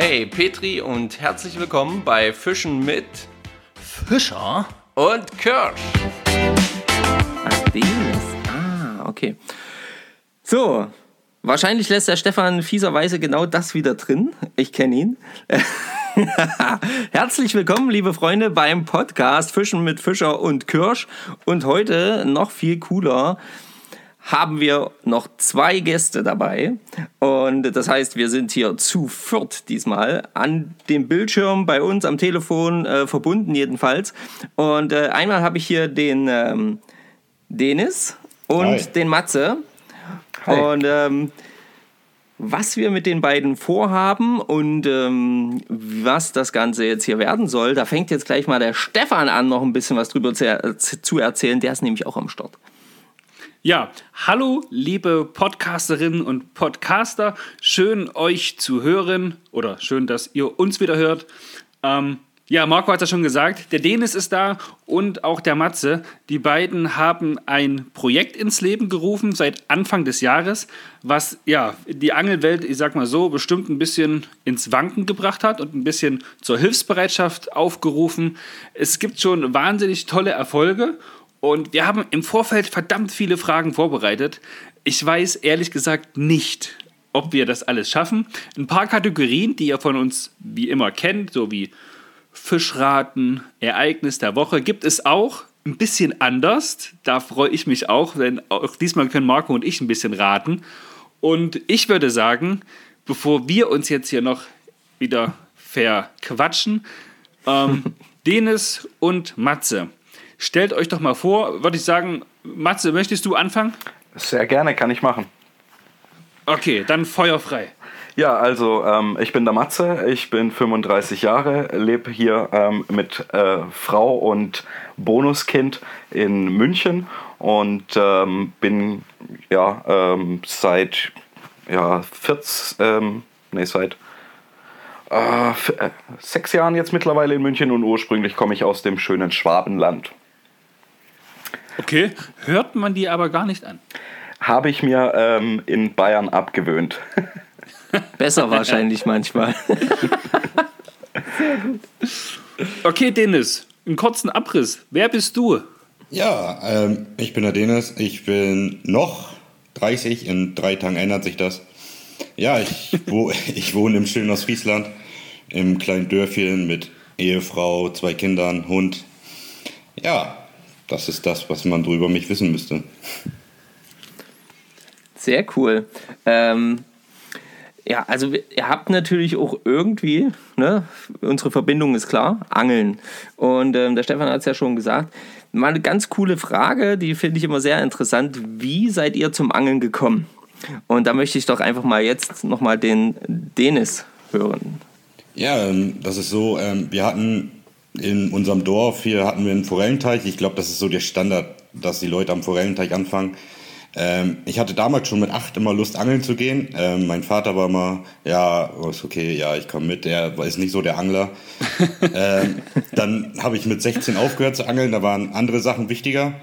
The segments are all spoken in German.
Hey Petri und herzlich willkommen bei Fischen mit Fischer und Kirsch. Ach, Dennis. Ah, okay. So, wahrscheinlich lässt der Stefan fieserweise genau das wieder drin. Ich kenne ihn. Herzlich willkommen, liebe Freunde, beim Podcast Fischen mit Fischer und Kirsch. Und heute noch viel cooler haben wir noch zwei Gäste dabei. Und das heißt, wir sind hier zu viert diesmal an dem Bildschirm bei uns am Telefon äh, verbunden jedenfalls. Und äh, einmal habe ich hier den ähm, Denis und Hi. den Matze. Hi. Und ähm, was wir mit den beiden vorhaben und ähm, was das Ganze jetzt hier werden soll, da fängt jetzt gleich mal der Stefan an, noch ein bisschen was drüber zu, zu erzählen. Der ist nämlich auch am Start. Ja, hallo liebe Podcasterinnen und Podcaster, schön euch zu hören oder schön, dass ihr uns wieder hört. Ähm, ja, Marco hat es ja schon gesagt, der Denis ist da und auch der Matze. Die beiden haben ein Projekt ins Leben gerufen seit Anfang des Jahres, was ja die Angelwelt, ich sag mal so, bestimmt ein bisschen ins Wanken gebracht hat und ein bisschen zur Hilfsbereitschaft aufgerufen. Es gibt schon wahnsinnig tolle Erfolge und wir haben im Vorfeld verdammt viele Fragen vorbereitet. Ich weiß ehrlich gesagt nicht, ob wir das alles schaffen. Ein paar Kategorien, die ihr von uns wie immer kennt, so wie Fischraten, Ereignis der Woche, gibt es auch. Ein bisschen anders. Da freue ich mich auch, denn auch diesmal können Marco und ich ein bisschen raten. Und ich würde sagen, bevor wir uns jetzt hier noch wieder verquatschen, ähm, Denis und Matze, Stellt euch doch mal vor, würde ich sagen, Matze, möchtest du anfangen? Sehr gerne, kann ich machen. Okay, dann feuerfrei. Ja, also ähm, ich bin der Matze, ich bin 35 Jahre, lebe hier ähm, mit äh, Frau und Bonuskind in München und ähm, bin ja ähm, seit ja, 14, ähm, nee, seit äh, äh, sechs Jahren jetzt mittlerweile in München und ursprünglich komme ich aus dem schönen Schwabenland. Okay, hört man die aber gar nicht an. Habe ich mir ähm, in Bayern abgewöhnt. Besser wahrscheinlich manchmal. Sehr gut. Okay, Dennis, einen kurzen Abriss. Wer bist du? Ja, ähm, ich bin der Dennis. Ich bin noch 30. In drei Tagen ändert sich das. Ja, ich, wo, ich wohne im schönen Ostfriesland, im kleinen Dörfchen mit Ehefrau, zwei Kindern, Hund. Ja, das ist das, was man drüber mich wissen müsste. Sehr cool. Ähm, ja, also ihr habt natürlich auch irgendwie, ne, unsere Verbindung ist klar, Angeln. Und ähm, der Stefan hat es ja schon gesagt. Mal eine ganz coole Frage, die finde ich immer sehr interessant. Wie seid ihr zum Angeln gekommen? Und da möchte ich doch einfach mal jetzt nochmal den Denis hören. Ja, ähm, das ist so, ähm, wir hatten in unserem Dorf hier hatten wir einen Forellenteich. Ich glaube, das ist so der Standard, dass die Leute am Forellenteich anfangen. Ähm, ich hatte damals schon mit acht immer Lust, angeln zu gehen. Ähm, mein Vater war immer, ja, ist okay, ja, ich komme mit. Der ist nicht so der Angler. ähm, dann habe ich mit 16 aufgehört zu angeln. Da waren andere Sachen wichtiger,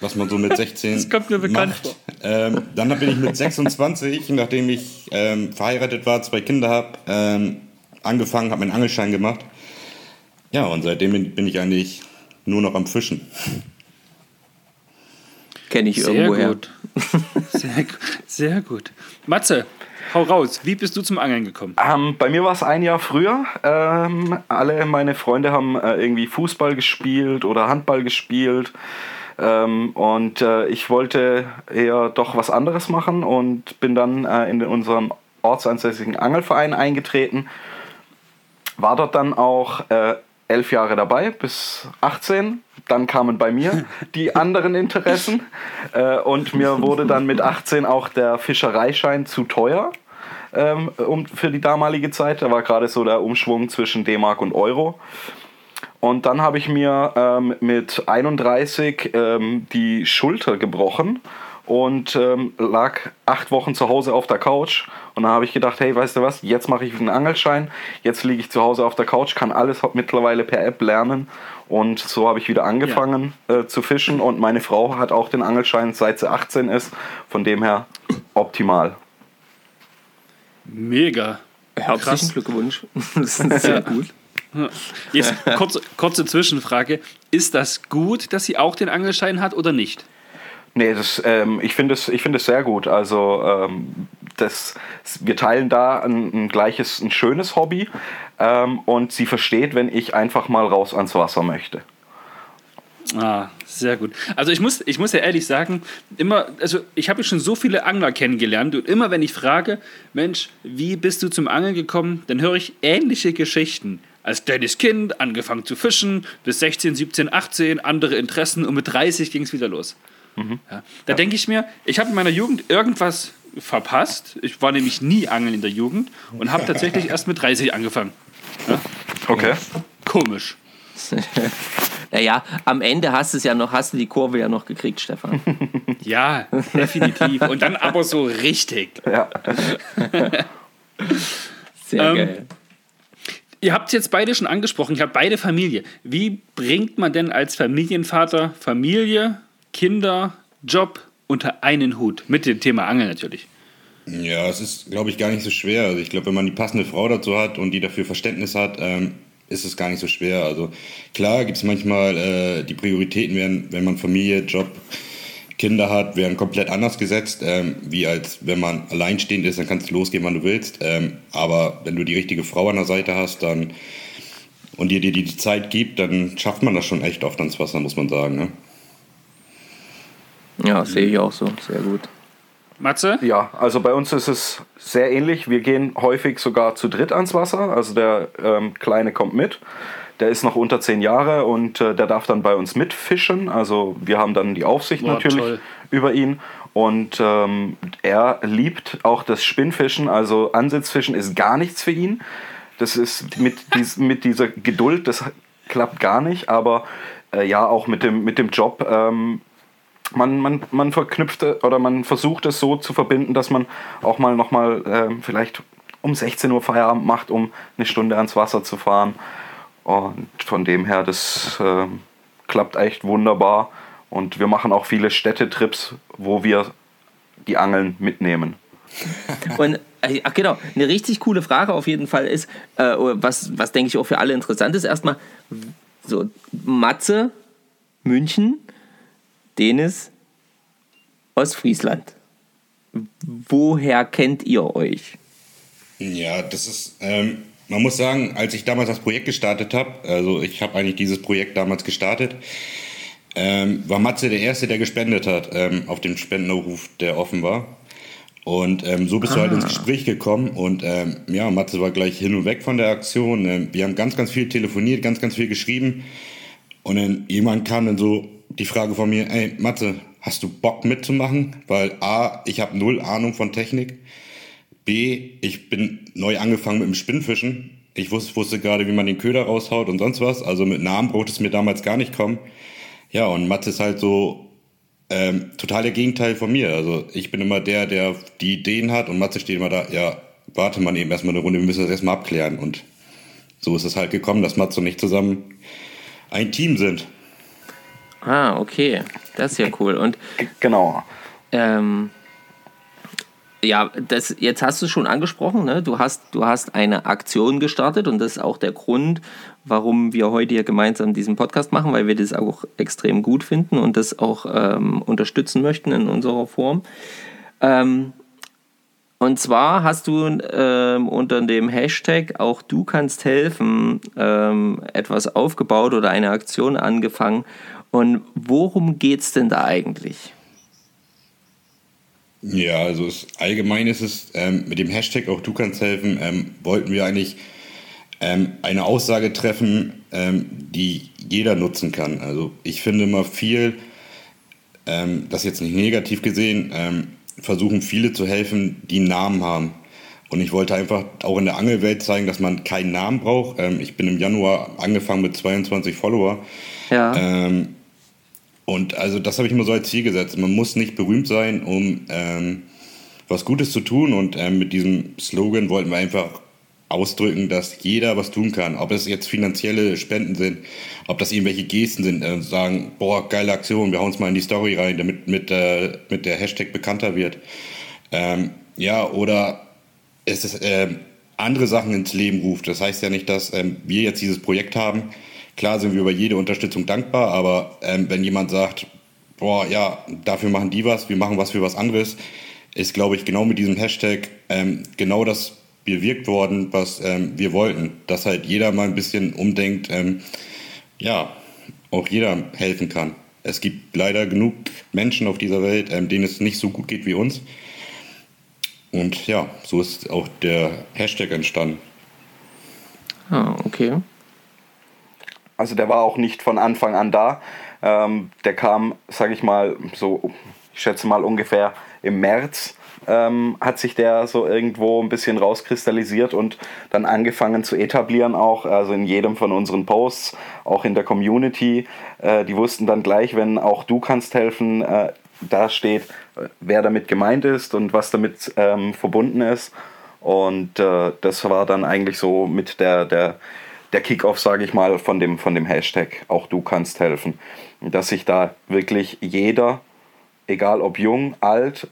was man so mit 16 Das kommt mir bekannt macht. vor. Ähm, dann bin ich mit 26, nachdem ich ähm, verheiratet war, zwei Kinder habe, ähm, angefangen, habe meinen Angelschein gemacht ja, und seitdem bin ich eigentlich nur noch am Fischen. Kenne ich sehr irgendwoher. Gut. Sehr, sehr gut. Matze, hau raus. Wie bist du zum Angeln gekommen? Ähm, bei mir war es ein Jahr früher. Ähm, alle meine Freunde haben äh, irgendwie Fußball gespielt oder Handball gespielt. Ähm, und äh, ich wollte eher doch was anderes machen und bin dann äh, in unseren ortsansässigen Angelverein eingetreten. War dort dann auch äh, elf Jahre dabei, bis 18. Dann kamen bei mir die anderen Interessen. Äh, und mir wurde dann mit 18 auch der Fischereischein zu teuer ähm, um, für die damalige Zeit. Da war gerade so der Umschwung zwischen D-Mark und Euro. Und dann habe ich mir ähm, mit 31 ähm, die Schulter gebrochen und ähm, lag acht Wochen zu Hause auf der Couch. Und dann habe ich gedacht, hey, weißt du was, jetzt mache ich einen Angelschein, jetzt liege ich zu Hause auf der Couch, kann alles mittlerweile per App lernen. Und so habe ich wieder angefangen ja. äh, zu fischen. Und meine Frau hat auch den Angelschein, seit sie 18 ist. Von dem her optimal. Mega. Herzlichen Glückwunsch. Das ist sehr gut. Jetzt kurze, kurze Zwischenfrage. Ist das gut, dass sie auch den Angelschein hat oder nicht? Nee, das, ähm, ich finde es, find sehr gut. Also ähm, das, wir teilen da ein, ein, gleiches, ein schönes Hobby ähm, und sie versteht, wenn ich einfach mal raus ans Wasser möchte. Ah, sehr gut. Also ich muss, ich muss ja ehrlich sagen, immer, also ich habe schon so viele Angler kennengelernt und immer wenn ich frage, Mensch, wie bist du zum Angeln gekommen, dann höre ich ähnliche Geschichten. Als kleines Kind angefangen zu fischen, bis 16, 17, 18, andere Interessen und mit 30 ging es wieder los. Mhm. Ja. Da ja. denke ich mir, ich habe in meiner Jugend irgendwas verpasst. Ich war nämlich nie angeln in der Jugend und habe tatsächlich erst mit 30 angefangen. Ja? Okay. Komisch. Naja, am Ende hast du es ja noch, hast du die Kurve ja noch gekriegt, Stefan. ja, definitiv. Und dann aber so richtig. Ja. Sehr ähm, geil. Ihr habt es jetzt beide schon angesprochen, ich habe beide Familie. Wie bringt man denn als Familienvater Familie, Kinder, Job unter einen Hut? Mit dem Thema Angeln natürlich. Ja, es ist, glaube ich, gar nicht so schwer. Also ich glaube, wenn man die passende Frau dazu hat und die dafür Verständnis hat, ähm, ist es gar nicht so schwer. Also klar gibt es manchmal äh, die Prioritäten, werden, wenn man Familie, Job, Kinder hat, werden komplett anders gesetzt, ähm, wie als wenn man alleinstehend ist, dann kannst du losgehen, wann du willst. Ähm, aber wenn du die richtige Frau an der Seite hast, dann und dir die, die, Zeit gibt, dann schafft man das schon echt oft ans Wasser, muss man sagen. Ne? Ja, sehe ich auch so. Sehr gut. Matze? Ja, also bei uns ist es sehr ähnlich. Wir gehen häufig sogar zu dritt ans Wasser. Also der ähm, Kleine kommt mit. Der ist noch unter zehn Jahre und äh, der darf dann bei uns mitfischen. Also wir haben dann die Aufsicht Boah, natürlich toll. über ihn. Und ähm, er liebt auch das Spinnfischen. Also Ansitzfischen ist gar nichts für ihn. Das ist mit, dies, mit dieser Geduld, das klappt gar nicht. Aber äh, ja, auch mit dem, mit dem Job. Ähm, man, man, man verknüpft oder man versucht es so zu verbinden, dass man auch mal nochmal äh, vielleicht um 16 Uhr Feierabend macht, um eine Stunde ans Wasser zu fahren. Und von dem her, das äh, klappt echt wunderbar. Und wir machen auch viele Städtetrips, wo wir die Angeln mitnehmen. Und äh, ach genau, eine richtig coole Frage auf jeden Fall ist, äh, was, was denke ich auch für alle interessant ist, erstmal so Matze, München, Denis aus Friesland. Woher kennt ihr euch? Ja, das ist, ähm, man muss sagen, als ich damals das Projekt gestartet habe, also ich habe eigentlich dieses Projekt damals gestartet, ähm, war Matze der Erste, der gespendet hat ähm, auf dem Spendenaufruf, der offen war. Und ähm, so bist ah. du halt ins ah. Gespräch gekommen und ähm, ja, Matze war gleich hin und weg von der Aktion. Ähm, wir haben ganz, ganz viel telefoniert, ganz, ganz viel geschrieben. Und dann jemand kam dann so, die Frage von mir, ey Matze, hast du Bock mitzumachen? Weil A, ich habe null Ahnung von Technik. B, ich bin neu angefangen mit dem Spinnfischen. Ich wusste, wusste gerade, wie man den Köder raushaut und sonst was. Also mit Namen brauchte es mir damals gar nicht kommen. Ja, und Matze ist halt so ähm, total der Gegenteil von mir. Also ich bin immer der, der die Ideen hat und Matze steht immer da, ja, warte mal eben erstmal eine Runde, wir müssen das erstmal abklären. Und so ist es halt gekommen, dass Matze und ich zusammen ein Team sind. Ah, okay. Das ist ja cool. Und genau. Ähm, ja, das, jetzt hast du es schon angesprochen, ne? du, hast, du hast eine Aktion gestartet und das ist auch der Grund, warum wir heute hier gemeinsam diesen Podcast machen, weil wir das auch extrem gut finden und das auch ähm, unterstützen möchten in unserer Form. Ähm, und zwar hast du ähm, unter dem Hashtag auch du kannst helfen ähm, etwas aufgebaut oder eine Aktion angefangen und worum geht es denn da eigentlich? Ja, also es, allgemein ist es ähm, mit dem Hashtag auch du kannst helfen, ähm, wollten wir eigentlich ähm, eine Aussage treffen, ähm, die jeder nutzen kann. Also ich finde immer viel, ähm, das jetzt nicht negativ gesehen, ähm, versuchen viele zu helfen, die einen Namen haben. Und ich wollte einfach auch in der Angelwelt zeigen, dass man keinen Namen braucht. ich bin im Januar angefangen mit 22 Follower. Ja. Ähm, und also das habe ich mir so als Ziel gesetzt. Man muss nicht berühmt sein, um ähm, was Gutes zu tun. Und ähm, mit diesem Slogan wollten wir einfach ausdrücken, dass jeder was tun kann. Ob es jetzt finanzielle Spenden sind, ob das irgendwelche Gesten sind, äh, sagen, boah, geile Aktion, wir hauen uns mal in die Story rein, damit mit, äh, mit der Hashtag bekannter wird. Ähm, ja, oder es ist äh, andere Sachen ins Leben ruft. Das heißt ja nicht, dass ähm, wir jetzt dieses Projekt haben. Klar sind wir über jede Unterstützung dankbar, aber ähm, wenn jemand sagt, boah, ja, dafür machen die was, wir machen was für was anderes, ist, glaube ich, genau mit diesem Hashtag ähm, genau das bewirkt worden, was ähm, wir wollten. Dass halt jeder mal ein bisschen umdenkt, ähm, ja, auch jeder helfen kann. Es gibt leider genug Menschen auf dieser Welt, ähm, denen es nicht so gut geht wie uns. Und ja, so ist auch der Hashtag entstanden. Ah, okay. Also der war auch nicht von Anfang an da. Ähm, der kam, sage ich mal, so, ich schätze mal ungefähr im März ähm, hat sich der so irgendwo ein bisschen rauskristallisiert und dann angefangen zu etablieren, auch also in jedem von unseren Posts, auch in der Community. Äh, die wussten dann gleich, wenn auch du kannst helfen, äh, da steht, wer damit gemeint ist und was damit ähm, verbunden ist. Und äh, das war dann eigentlich so mit der, der, der Kickoff, sage ich mal, von dem, von dem Hashtag, auch du kannst helfen. Dass sich da wirklich jeder, egal ob jung, alt,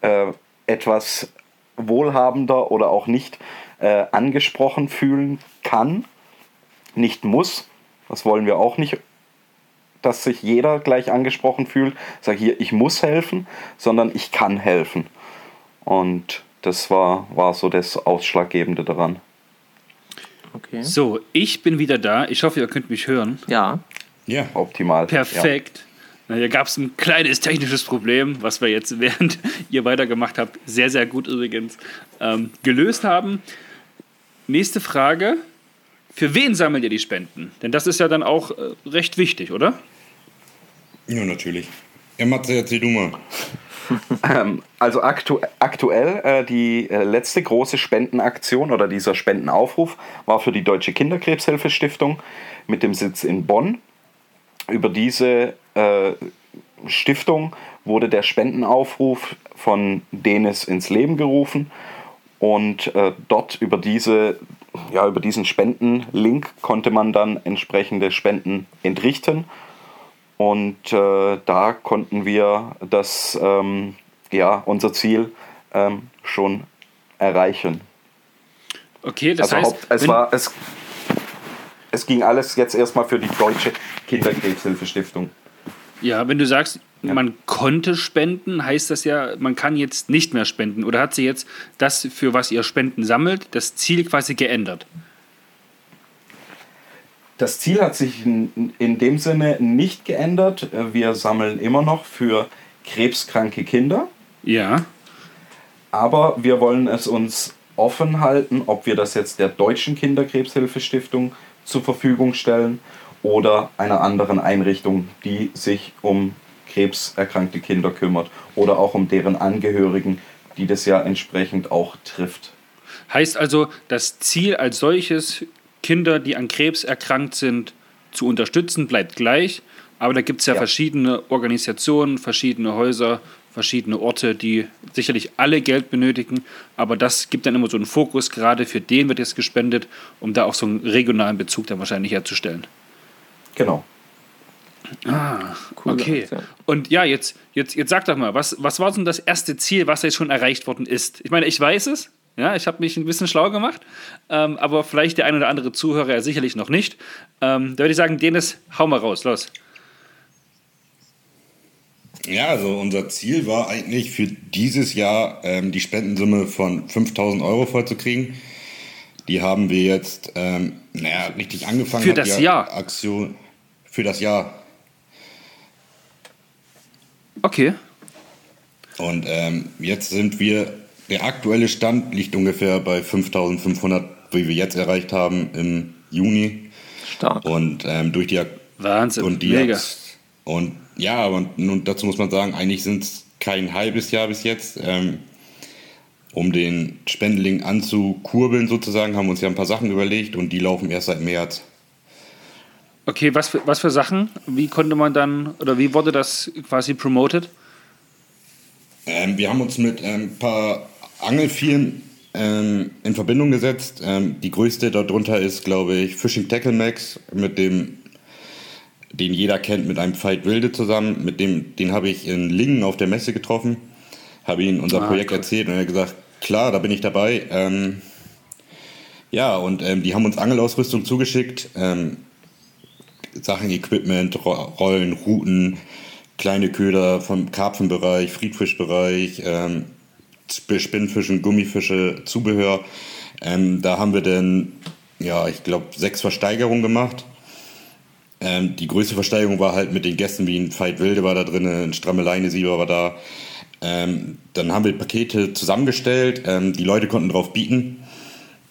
äh, etwas wohlhabender oder auch nicht äh, angesprochen fühlen kann, nicht muss. Das wollen wir auch nicht, dass sich jeder gleich angesprochen fühlt. Sag hier, ich muss helfen, sondern ich kann helfen. Und das war, war so das Ausschlaggebende daran. Okay. So, ich bin wieder da. Ich hoffe, ihr könnt mich hören. Ja. Ja. Optimal. Perfekt. Ja. Hier gab es ein kleines technisches Problem, was wir jetzt, während ihr weitergemacht habt, sehr, sehr gut übrigens ähm, gelöst haben. Nächste Frage. Für wen sammelt ihr die Spenden? Denn das ist ja dann auch äh, recht wichtig, oder? Ja, natürlich. Ja, Matze, erzähl du mal. Ähm, also aktu aktuell äh, die äh, letzte große Spendenaktion oder dieser Spendenaufruf war für die Deutsche Kinderkrebshilfestiftung mit dem Sitz in Bonn. Über diese äh, Stiftung wurde der Spendenaufruf von Denis ins Leben gerufen und äh, dort über, diese, ja, über diesen Spendenlink konnte man dann entsprechende Spenden entrichten und äh, da konnten wir das, ähm, ja, unser Ziel ähm, schon erreichen. Okay, das also heißt, es, war, es, es ging alles jetzt erstmal für die Deutsche Kinderkrebshilfestiftung. Ja, wenn du sagst, ja. man konnte spenden, heißt das ja, man kann jetzt nicht mehr spenden. Oder hat sie jetzt das, für was ihr Spenden sammelt, das Ziel quasi geändert? Das Ziel hat sich in, in dem Sinne nicht geändert. Wir sammeln immer noch für krebskranke Kinder. Ja. Aber wir wollen es uns offen halten, ob wir das jetzt der Deutschen Kinderkrebshilfestiftung zur Verfügung stellen oder einer anderen Einrichtung, die sich um krebserkrankte Kinder kümmert oder auch um deren Angehörigen, die das ja entsprechend auch trifft. Heißt also, das Ziel als solches, Kinder, die an Krebs erkrankt sind, zu unterstützen, bleibt gleich. Aber da gibt es ja, ja, verschiedene Organisationen, verschiedene Häuser, verschiedene Orte, die sicherlich alle Geld benötigen. Aber das gibt dann immer so einen Fokus, gerade für den wird jetzt gespendet, um da auch so einen regionalen Bezug dann wahrscheinlich herzustellen. Genau. Ah, cool. Okay. Und ja, jetzt, jetzt, jetzt sag doch mal, was, was war denn das erste Ziel, was jetzt schon erreicht worden ist? Ich meine, ich weiß es, ja, ich habe mich ein bisschen schlau gemacht, ähm, aber vielleicht der ein oder andere Zuhörer ja sicherlich noch nicht. Ähm, da würde ich sagen, Dennis, hau mal raus, los. Ja, also unser Ziel war eigentlich für dieses Jahr ähm, die Spendensumme von 5000 Euro vollzukriegen. Die haben wir jetzt, ähm, naja, richtig angefangen. Für das Jahr? Aktion für das Jahr. Okay. Und ähm, jetzt sind wir, der aktuelle Stand liegt ungefähr bei 5500, wie wir jetzt erreicht haben im Juni. Stark. Und ähm, durch die Wahnsinn, und die mega. Und ja, aber nun dazu muss man sagen, eigentlich sind es kein halbes Jahr bis jetzt. Ähm, um den Spendeling anzukurbeln sozusagen, haben wir uns ja ein paar Sachen überlegt und die laufen erst seit März. Okay, was für, was für Sachen? Wie konnte man dann, oder wie wurde das quasi promoted? Ähm, wir haben uns mit ein ähm, paar Angelfirmen ähm, in Verbindung gesetzt. Ähm, die größte darunter ist, glaube ich, Fishing Tackle Max, mit dem, den jeder kennt, mit einem Fight Wilde zusammen. Mit dem, den habe ich in Lingen auf der Messe getroffen, habe ihm unser ah, Projekt cool. erzählt und er hat gesagt, klar, da bin ich dabei. Ähm, Ja, und ähm, die haben uns Angelausrüstung zugeschickt. Ähm, Sachen, Equipment, Rollen, Routen, kleine Köder vom Karpfenbereich, Friedfischbereich, ähm, Spinnfischen, Gummifische, Zubehör. Ähm, da haben wir dann, ja, ich glaube, sechs Versteigerungen gemacht. Ähm, die größte Versteigerung war halt mit den Gästen wie ein Veit Wilde war da drin, ein Strammeleine-Sieber war da. Ähm, dann haben wir Pakete zusammengestellt. Die Leute konnten drauf bieten.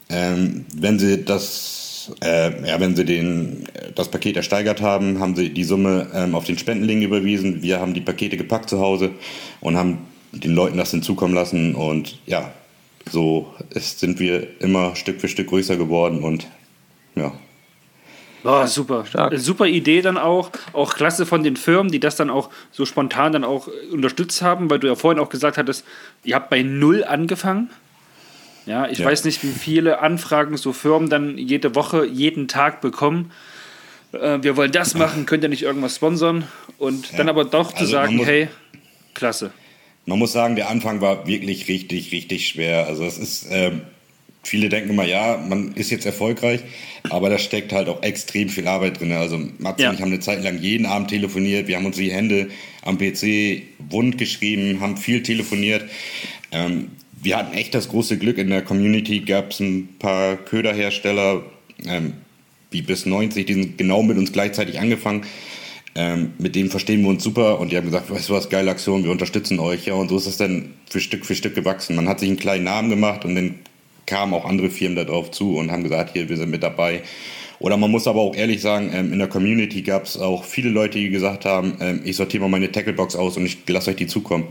Wenn sie das, äh, ja, wenn sie den, das Paket ersteigert haben, haben sie die Summe auf den Spendenlink überwiesen. Wir haben die Pakete gepackt zu Hause und haben den Leuten das hinzukommen lassen. Und ja, so ist, sind wir immer Stück für Stück größer geworden und ja, Oh, super. Stark. Super Idee dann auch. Auch klasse von den Firmen, die das dann auch so spontan dann auch unterstützt haben, weil du ja vorhin auch gesagt hattest, ihr habt bei Null angefangen. Ja, ich ja. weiß nicht, wie viele Anfragen so Firmen dann jede Woche, jeden Tag bekommen. Äh, wir wollen das machen, könnt ihr nicht irgendwas sponsern? Und ja. dann aber doch also zu sagen, muss, hey, klasse. Man muss sagen, der Anfang war wirklich richtig, richtig schwer. Also es ist, ähm, viele denken immer, ja, man ist jetzt erfolgreich, aber da steckt halt auch extrem viel Arbeit drin. Also Mats ja. und ich haben eine Zeit lang jeden Abend telefoniert, wir haben uns die Hände am PC wund geschrieben, haben viel telefoniert. Ähm, wir hatten echt das große Glück, in der Community gab es ein paar Köderhersteller, ähm, wie bis 90, die sind genau mit uns gleichzeitig angefangen. Ähm, mit denen verstehen wir uns super und die haben gesagt, weißt du was, geile Aktion, wir unterstützen euch. Ja, und so ist es dann für Stück für Stück gewachsen. Man hat sich einen kleinen Namen gemacht und dann kamen auch andere Firmen darauf zu und haben gesagt, hier, wir sind mit dabei. Oder man muss aber auch ehrlich sagen, ähm, in der Community gab es auch viele Leute, die gesagt haben, ähm, ich sortiere mal meine Tacklebox aus und ich lasse euch die zukommen.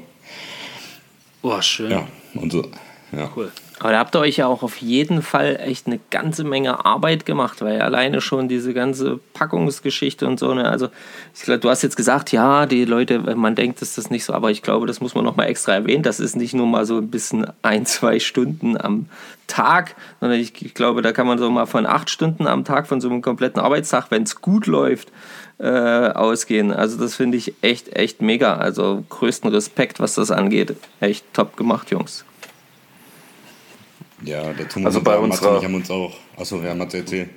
Oh, schön. Ja, und so. Ja. Cool. Aber da habt ihr euch ja auch auf jeden Fall echt eine ganze Menge Arbeit gemacht, weil alleine schon diese ganze Packungsgeschichte und so, ne, also ich glaube, du hast jetzt gesagt, ja, die Leute, man denkt, dass das nicht so, aber ich glaube, das muss man nochmal extra erwähnen, das ist nicht nur mal so ein bisschen ein, zwei Stunden am Tag, sondern ich, ich glaube, da kann man so mal von acht Stunden am Tag von so einem kompletten Arbeitstag, wenn es gut läuft, äh, ausgehen. Also das finde ich echt, echt mega. Also größten Respekt, was das angeht. Echt top gemacht, Jungs. Ja, dazu muss also bei sagen, unserer, haben uns auch. Achso, ja, Mats, erzähl.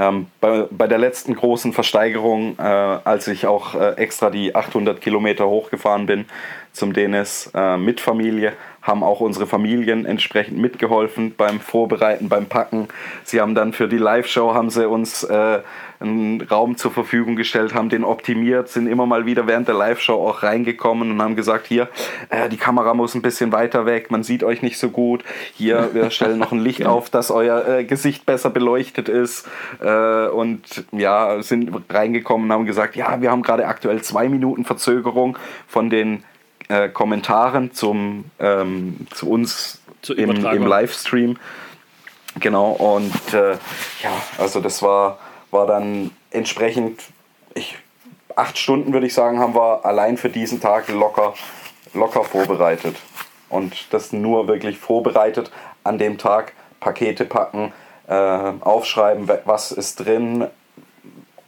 Ähm, bei, bei der letzten großen Versteigerung, äh, als ich auch äh, extra die 800 Kilometer hochgefahren bin zum DNS äh, mit Familie, haben auch unsere Familien entsprechend mitgeholfen beim Vorbereiten, beim Packen. Sie haben dann für die Live-Show haben sie uns äh, einen Raum zur Verfügung gestellt, haben den optimiert, sind immer mal wieder während der Live-Show auch reingekommen und haben gesagt, hier, äh, die Kamera muss ein bisschen weiter weg, man sieht euch nicht so gut. Hier, wir stellen noch ein Licht auf, dass euer äh, Gesicht besser beleuchtet ist. Äh, und ja, sind reingekommen und haben gesagt, ja, wir haben gerade aktuell zwei Minuten Verzögerung von den äh, Kommentaren zum, ähm, zu uns im, im, Livestream. Genau, und äh, ja, also das war, war dann entsprechend, ich, acht Stunden würde ich sagen, haben wir allein für diesen Tag locker, locker vorbereitet. Und das nur wirklich vorbereitet an dem Tag, Pakete packen, äh, aufschreiben, was ist drin,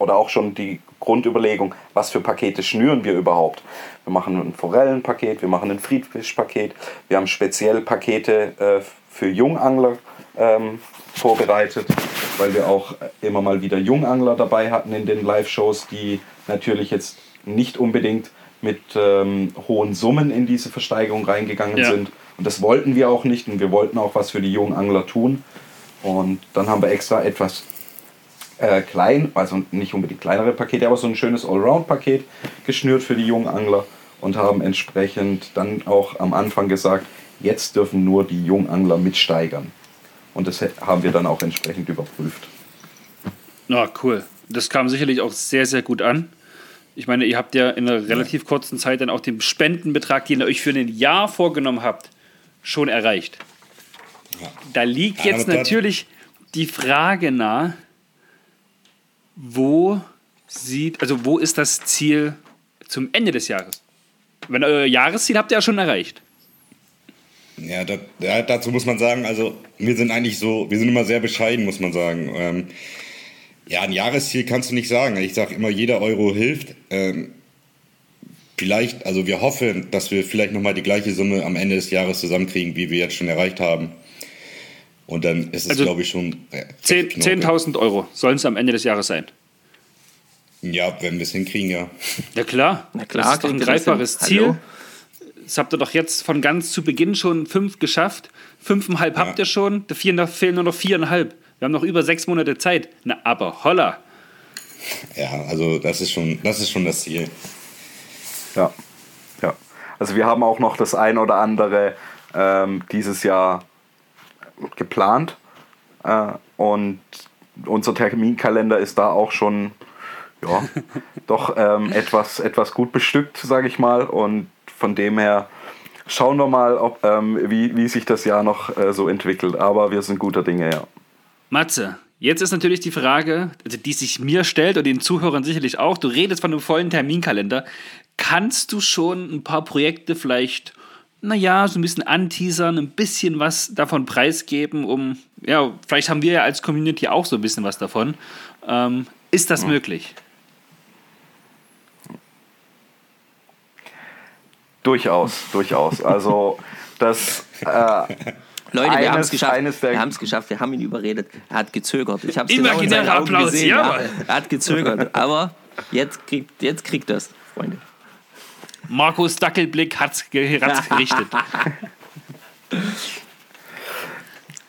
oder auch schon die Grundüberlegung, was für Pakete schnüren wir überhaupt. Wir machen ein Forellenpaket, wir machen ein Friedfischpaket, wir haben speziell Pakete äh, für Jungangler ähm, vorbereitet, weil wir auch immer mal wieder Jungangler dabei hatten in den Live-Shows, die natürlich jetzt nicht unbedingt mit ähm, hohen Summen in diese Versteigerung reingegangen ja. sind. Und das wollten wir auch nicht und wir wollten auch was für die Jungangler tun. Und dann haben wir extra etwas äh, klein, also nicht unbedingt kleinere Pakete, aber so ein schönes Allround-Paket geschnürt für die jungen Angler und haben entsprechend dann auch am Anfang gesagt, jetzt dürfen nur die Jungangler mitsteigern. Und das haben wir dann auch entsprechend überprüft. Na, cool. Das kam sicherlich auch sehr, sehr gut an. Ich meine, ihr habt ja in einer relativ kurzen Zeit dann auch den Spendenbetrag, den ihr euch für ein Jahr vorgenommen habt, schon erreicht. Ja. Da liegt jetzt natürlich die Frage nahe, wo sieht, also wo ist das Ziel zum Ende des Jahres? Wenn euer Jahresziel habt ihr ja schon erreicht. Ja, das, ja, dazu muss man sagen, also wir sind eigentlich so, wir sind immer sehr bescheiden, muss man sagen. Ähm, ja, ein Jahresziel kannst du nicht sagen. Ich sage immer, jeder Euro hilft. Ähm, vielleicht, also wir hoffen, dass wir vielleicht nochmal die gleiche Summe am Ende des Jahres zusammenkriegen, wie wir jetzt schon erreicht haben. Und dann ist es, Also glaube ich, schon. äh, Zehn- recht knorke. 10.000 Euro sollen es am Ende des Jahres sein. Ja, wenn wir es hinkriegen, ja. Ja klar, Na klar, das ist doch ein greifbares? Ziel. Hallo? Das habt ihr doch jetzt von ganz zu Beginn schon fünf geschafft. Fünfeinhalb habt ihr schon, da fehlen noch, fehlen nur noch viereinhalb. Wir haben noch über sechs Monate Zeit. Na, aber holla. Ja, also das ist schon das, ist schon das Ziel. Ja. ja. Also wir haben auch noch das ein oder andere ähm, dieses Jahr geplant. Äh, und unser Terminkalender ist da auch schon ja, doch ähm, etwas, etwas gut bestückt, sage ich mal. Und von dem her schauen wir mal, ob, ähm, wie, wie sich das Jahr noch äh, so entwickelt. Aber wir sind guter Dinge, ja. Matze, jetzt ist natürlich die Frage, also die sich mir stellt und den Zuhörern sicherlich auch. Du redest von einem vollen Terminkalender. Kannst du schon ein paar Projekte vielleicht, naja, so ein bisschen anteasern, ein bisschen was davon preisgeben, um, ja, vielleicht haben wir ja als Community auch so ein bisschen was davon. Ähm, ist das möglich? Durchaus, durchaus. Also das äh, Leute, wir haben es geschafft. Wir haben es geschafft. Wir haben ihn überredet. Er hat gezögert. Ich habe genau in seinen Augen Applaus, gesehen. Ja, er hat gezögert. Aber jetzt kriegt, jetzt kriegt das, Freunde. Markus Dackelblick hat's, ge hat's gerichtet.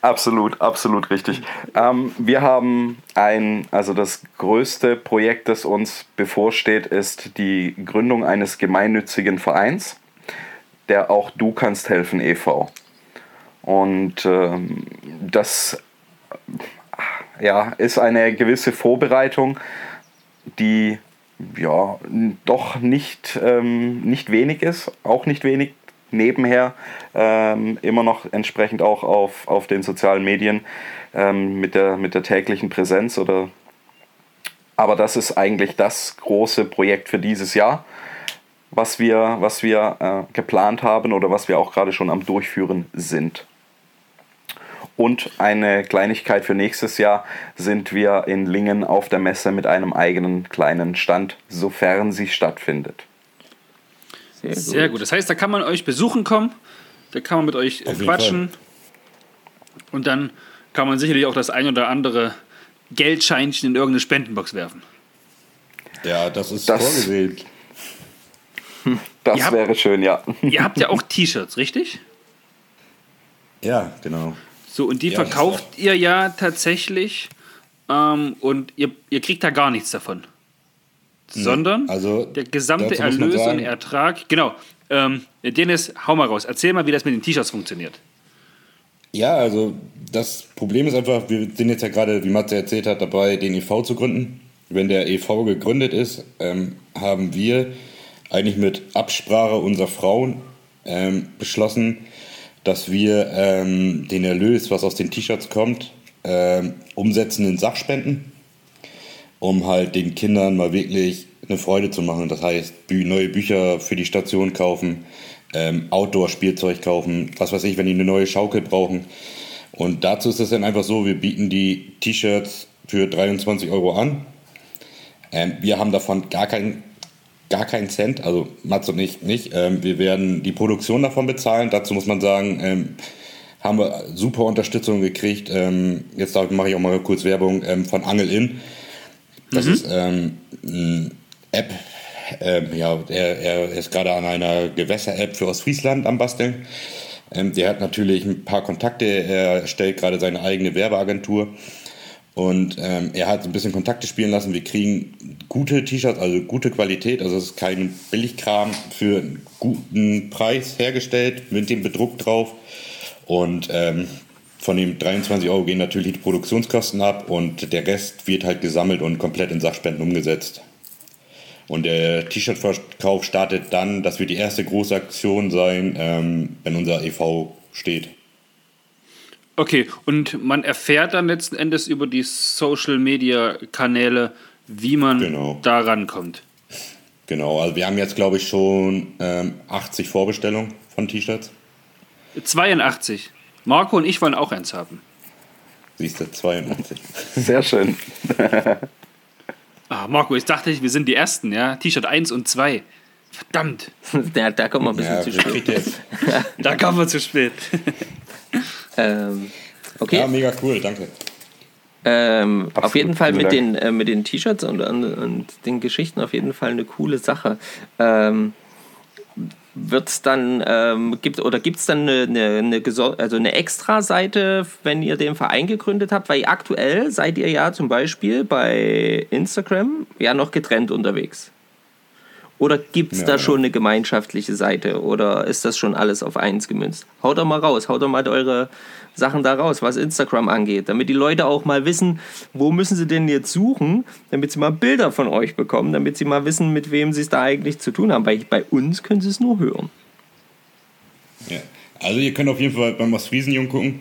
Absolut, absolut richtig. Ähm, wir haben ein, also das größte Projekt, das uns bevorsteht, ist die Gründung eines gemeinnützigen Vereins, der auch Du kannst helfen e.V. Und ähm, das ja, ist eine gewisse Vorbereitung, die ja doch nicht, ähm, nicht wenig ist, auch nicht wenig nebenher, ähm, immer noch entsprechend auch auf, auf den sozialen Medien ähm, mit, der, mit der täglichen Präsenz oder aber das ist eigentlich das große Projekt für dieses Jahr, was wir, was wir äh, geplant haben oder was wir auch gerade schon am Durchführen sind. Und eine Kleinigkeit für nächstes Jahr sind wir in Lingen auf der Messe mit einem eigenen kleinen Stand, sofern sie stattfindet. Sehr gut. Sehr gut. Das heißt, da kann man euch besuchen kommen, da kann man mit euch Auf quatschen und dann kann man sicherlich auch das ein oder andere Geldscheinchen in irgendeine Spendenbox werfen. Ja, das ist Das- vorgesehen. Das Ihr habt- wäre schön, ja. Ihr habt ja auch T-Shirts, richtig? Ja, genau. So, und die Ja, verkauft ihr ja tatsächlich ähm, und ihr, ihr kriegt da gar nichts davon. Sondern also der gesamte Erlös und Ertrag. Genau. Ähm, Dennis, hau mal raus. Erzähl mal, wie das mit den T-Shirts funktioniert. Ja, also das Problem ist einfach, wir sind jetzt ja gerade, wie Matze erzählt hat, dabei, den EV zu gründen. Wenn der EV gegründet ist, ähm, haben wir eigentlich mit Absprache unserer Frauen ähm, beschlossen, dass wir ähm, den Erlös, was aus den T-Shirts kommt, ähm, umsetzen in Sachspenden, um halt den Kindern mal wirklich eine Freude zu machen. Das heißt, Bü neue Bücher für die Station kaufen, ähm, Outdoor-Spielzeug kaufen, was weiß ich, wenn die eine neue Schaukel brauchen. Und dazu ist es dann einfach so, wir bieten die T-Shirts für 23 Euro an. Ähm, wir haben davon gar keinen gar keinen Cent, also Mats und ich nicht. Ähm, wir werden die Produktion davon bezahlen. Dazu muss man sagen, ähm, haben wir super Unterstützung gekriegt. Ähm, jetzt mache ich auch mal kurz Werbung ähm, von Angel In. Das ist ähm, eine App. Ähm, ja, er, er ist gerade an einer Gewässer-App für Ostfriesland am Basteln. Der hat natürlich ein paar Kontakte. Er stellt gerade seine eigene Werbeagentur. Und ähm, er hat ein bisschen Kontakte spielen lassen. Wir kriegen gute T-Shirts, also gute Qualität. Also es ist kein Billigkram für einen guten Preis hergestellt mit dem Bedruck drauf. Und ähm, von den 23 Euro gehen natürlich die Produktionskosten ab und der Rest wird halt gesammelt und komplett in Sachspenden umgesetzt. Und der T-Shirt-Verkauf startet dann, das wird die erste große Aktion sein, ähm, wenn unser EV steht. Okay, und man erfährt dann letzten Endes über die Social Media Kanäle, wie man Genau. da rankommt. Genau, also wir haben jetzt glaube ich schon ähm, 80 Vorbestellungen von T-Shirts. 82. Marco und ich wollen auch eins haben. Siehst du, 82. Sehr schön. Ah, Marco, ich dachte, wir sind die Ersten, ja? T-Shirt 1 und 2. Verdammt, Da, da kommen wir ein bisschen Ja, zu spät. da kommen wir zu spät. Ähm, Okay. Ja, mega cool, danke. Ähm, auf jeden Fall mit den, äh, mit den T-Shirts und, und, und den Geschichten auf jeden Fall eine coole Sache. Ähm, wird's dann, ähm, gibt, oder gibt es dann eine, eine, eine, also eine Extra-Seite, wenn ihr den Verein gegründet habt? Weil aktuell seid ihr ja zum Beispiel bei Instagram ja noch getrennt unterwegs. Oder gibt es Ja, da ja. schon eine gemeinschaftliche Seite? Oder ist das schon alles auf eins gemünzt? Haut doch mal raus, haut doch mal eure Sachen da raus, was Instagram angeht, damit die Leute auch mal wissen, wo müssen sie denn jetzt suchen, damit sie mal Bilder von euch bekommen, damit sie mal wissen, mit wem sie es da eigentlich zu tun haben. Weil bei uns können sie es nur hören. Ja. Also ihr könnt auf jeden Fall beim Ostfriesenjung gucken.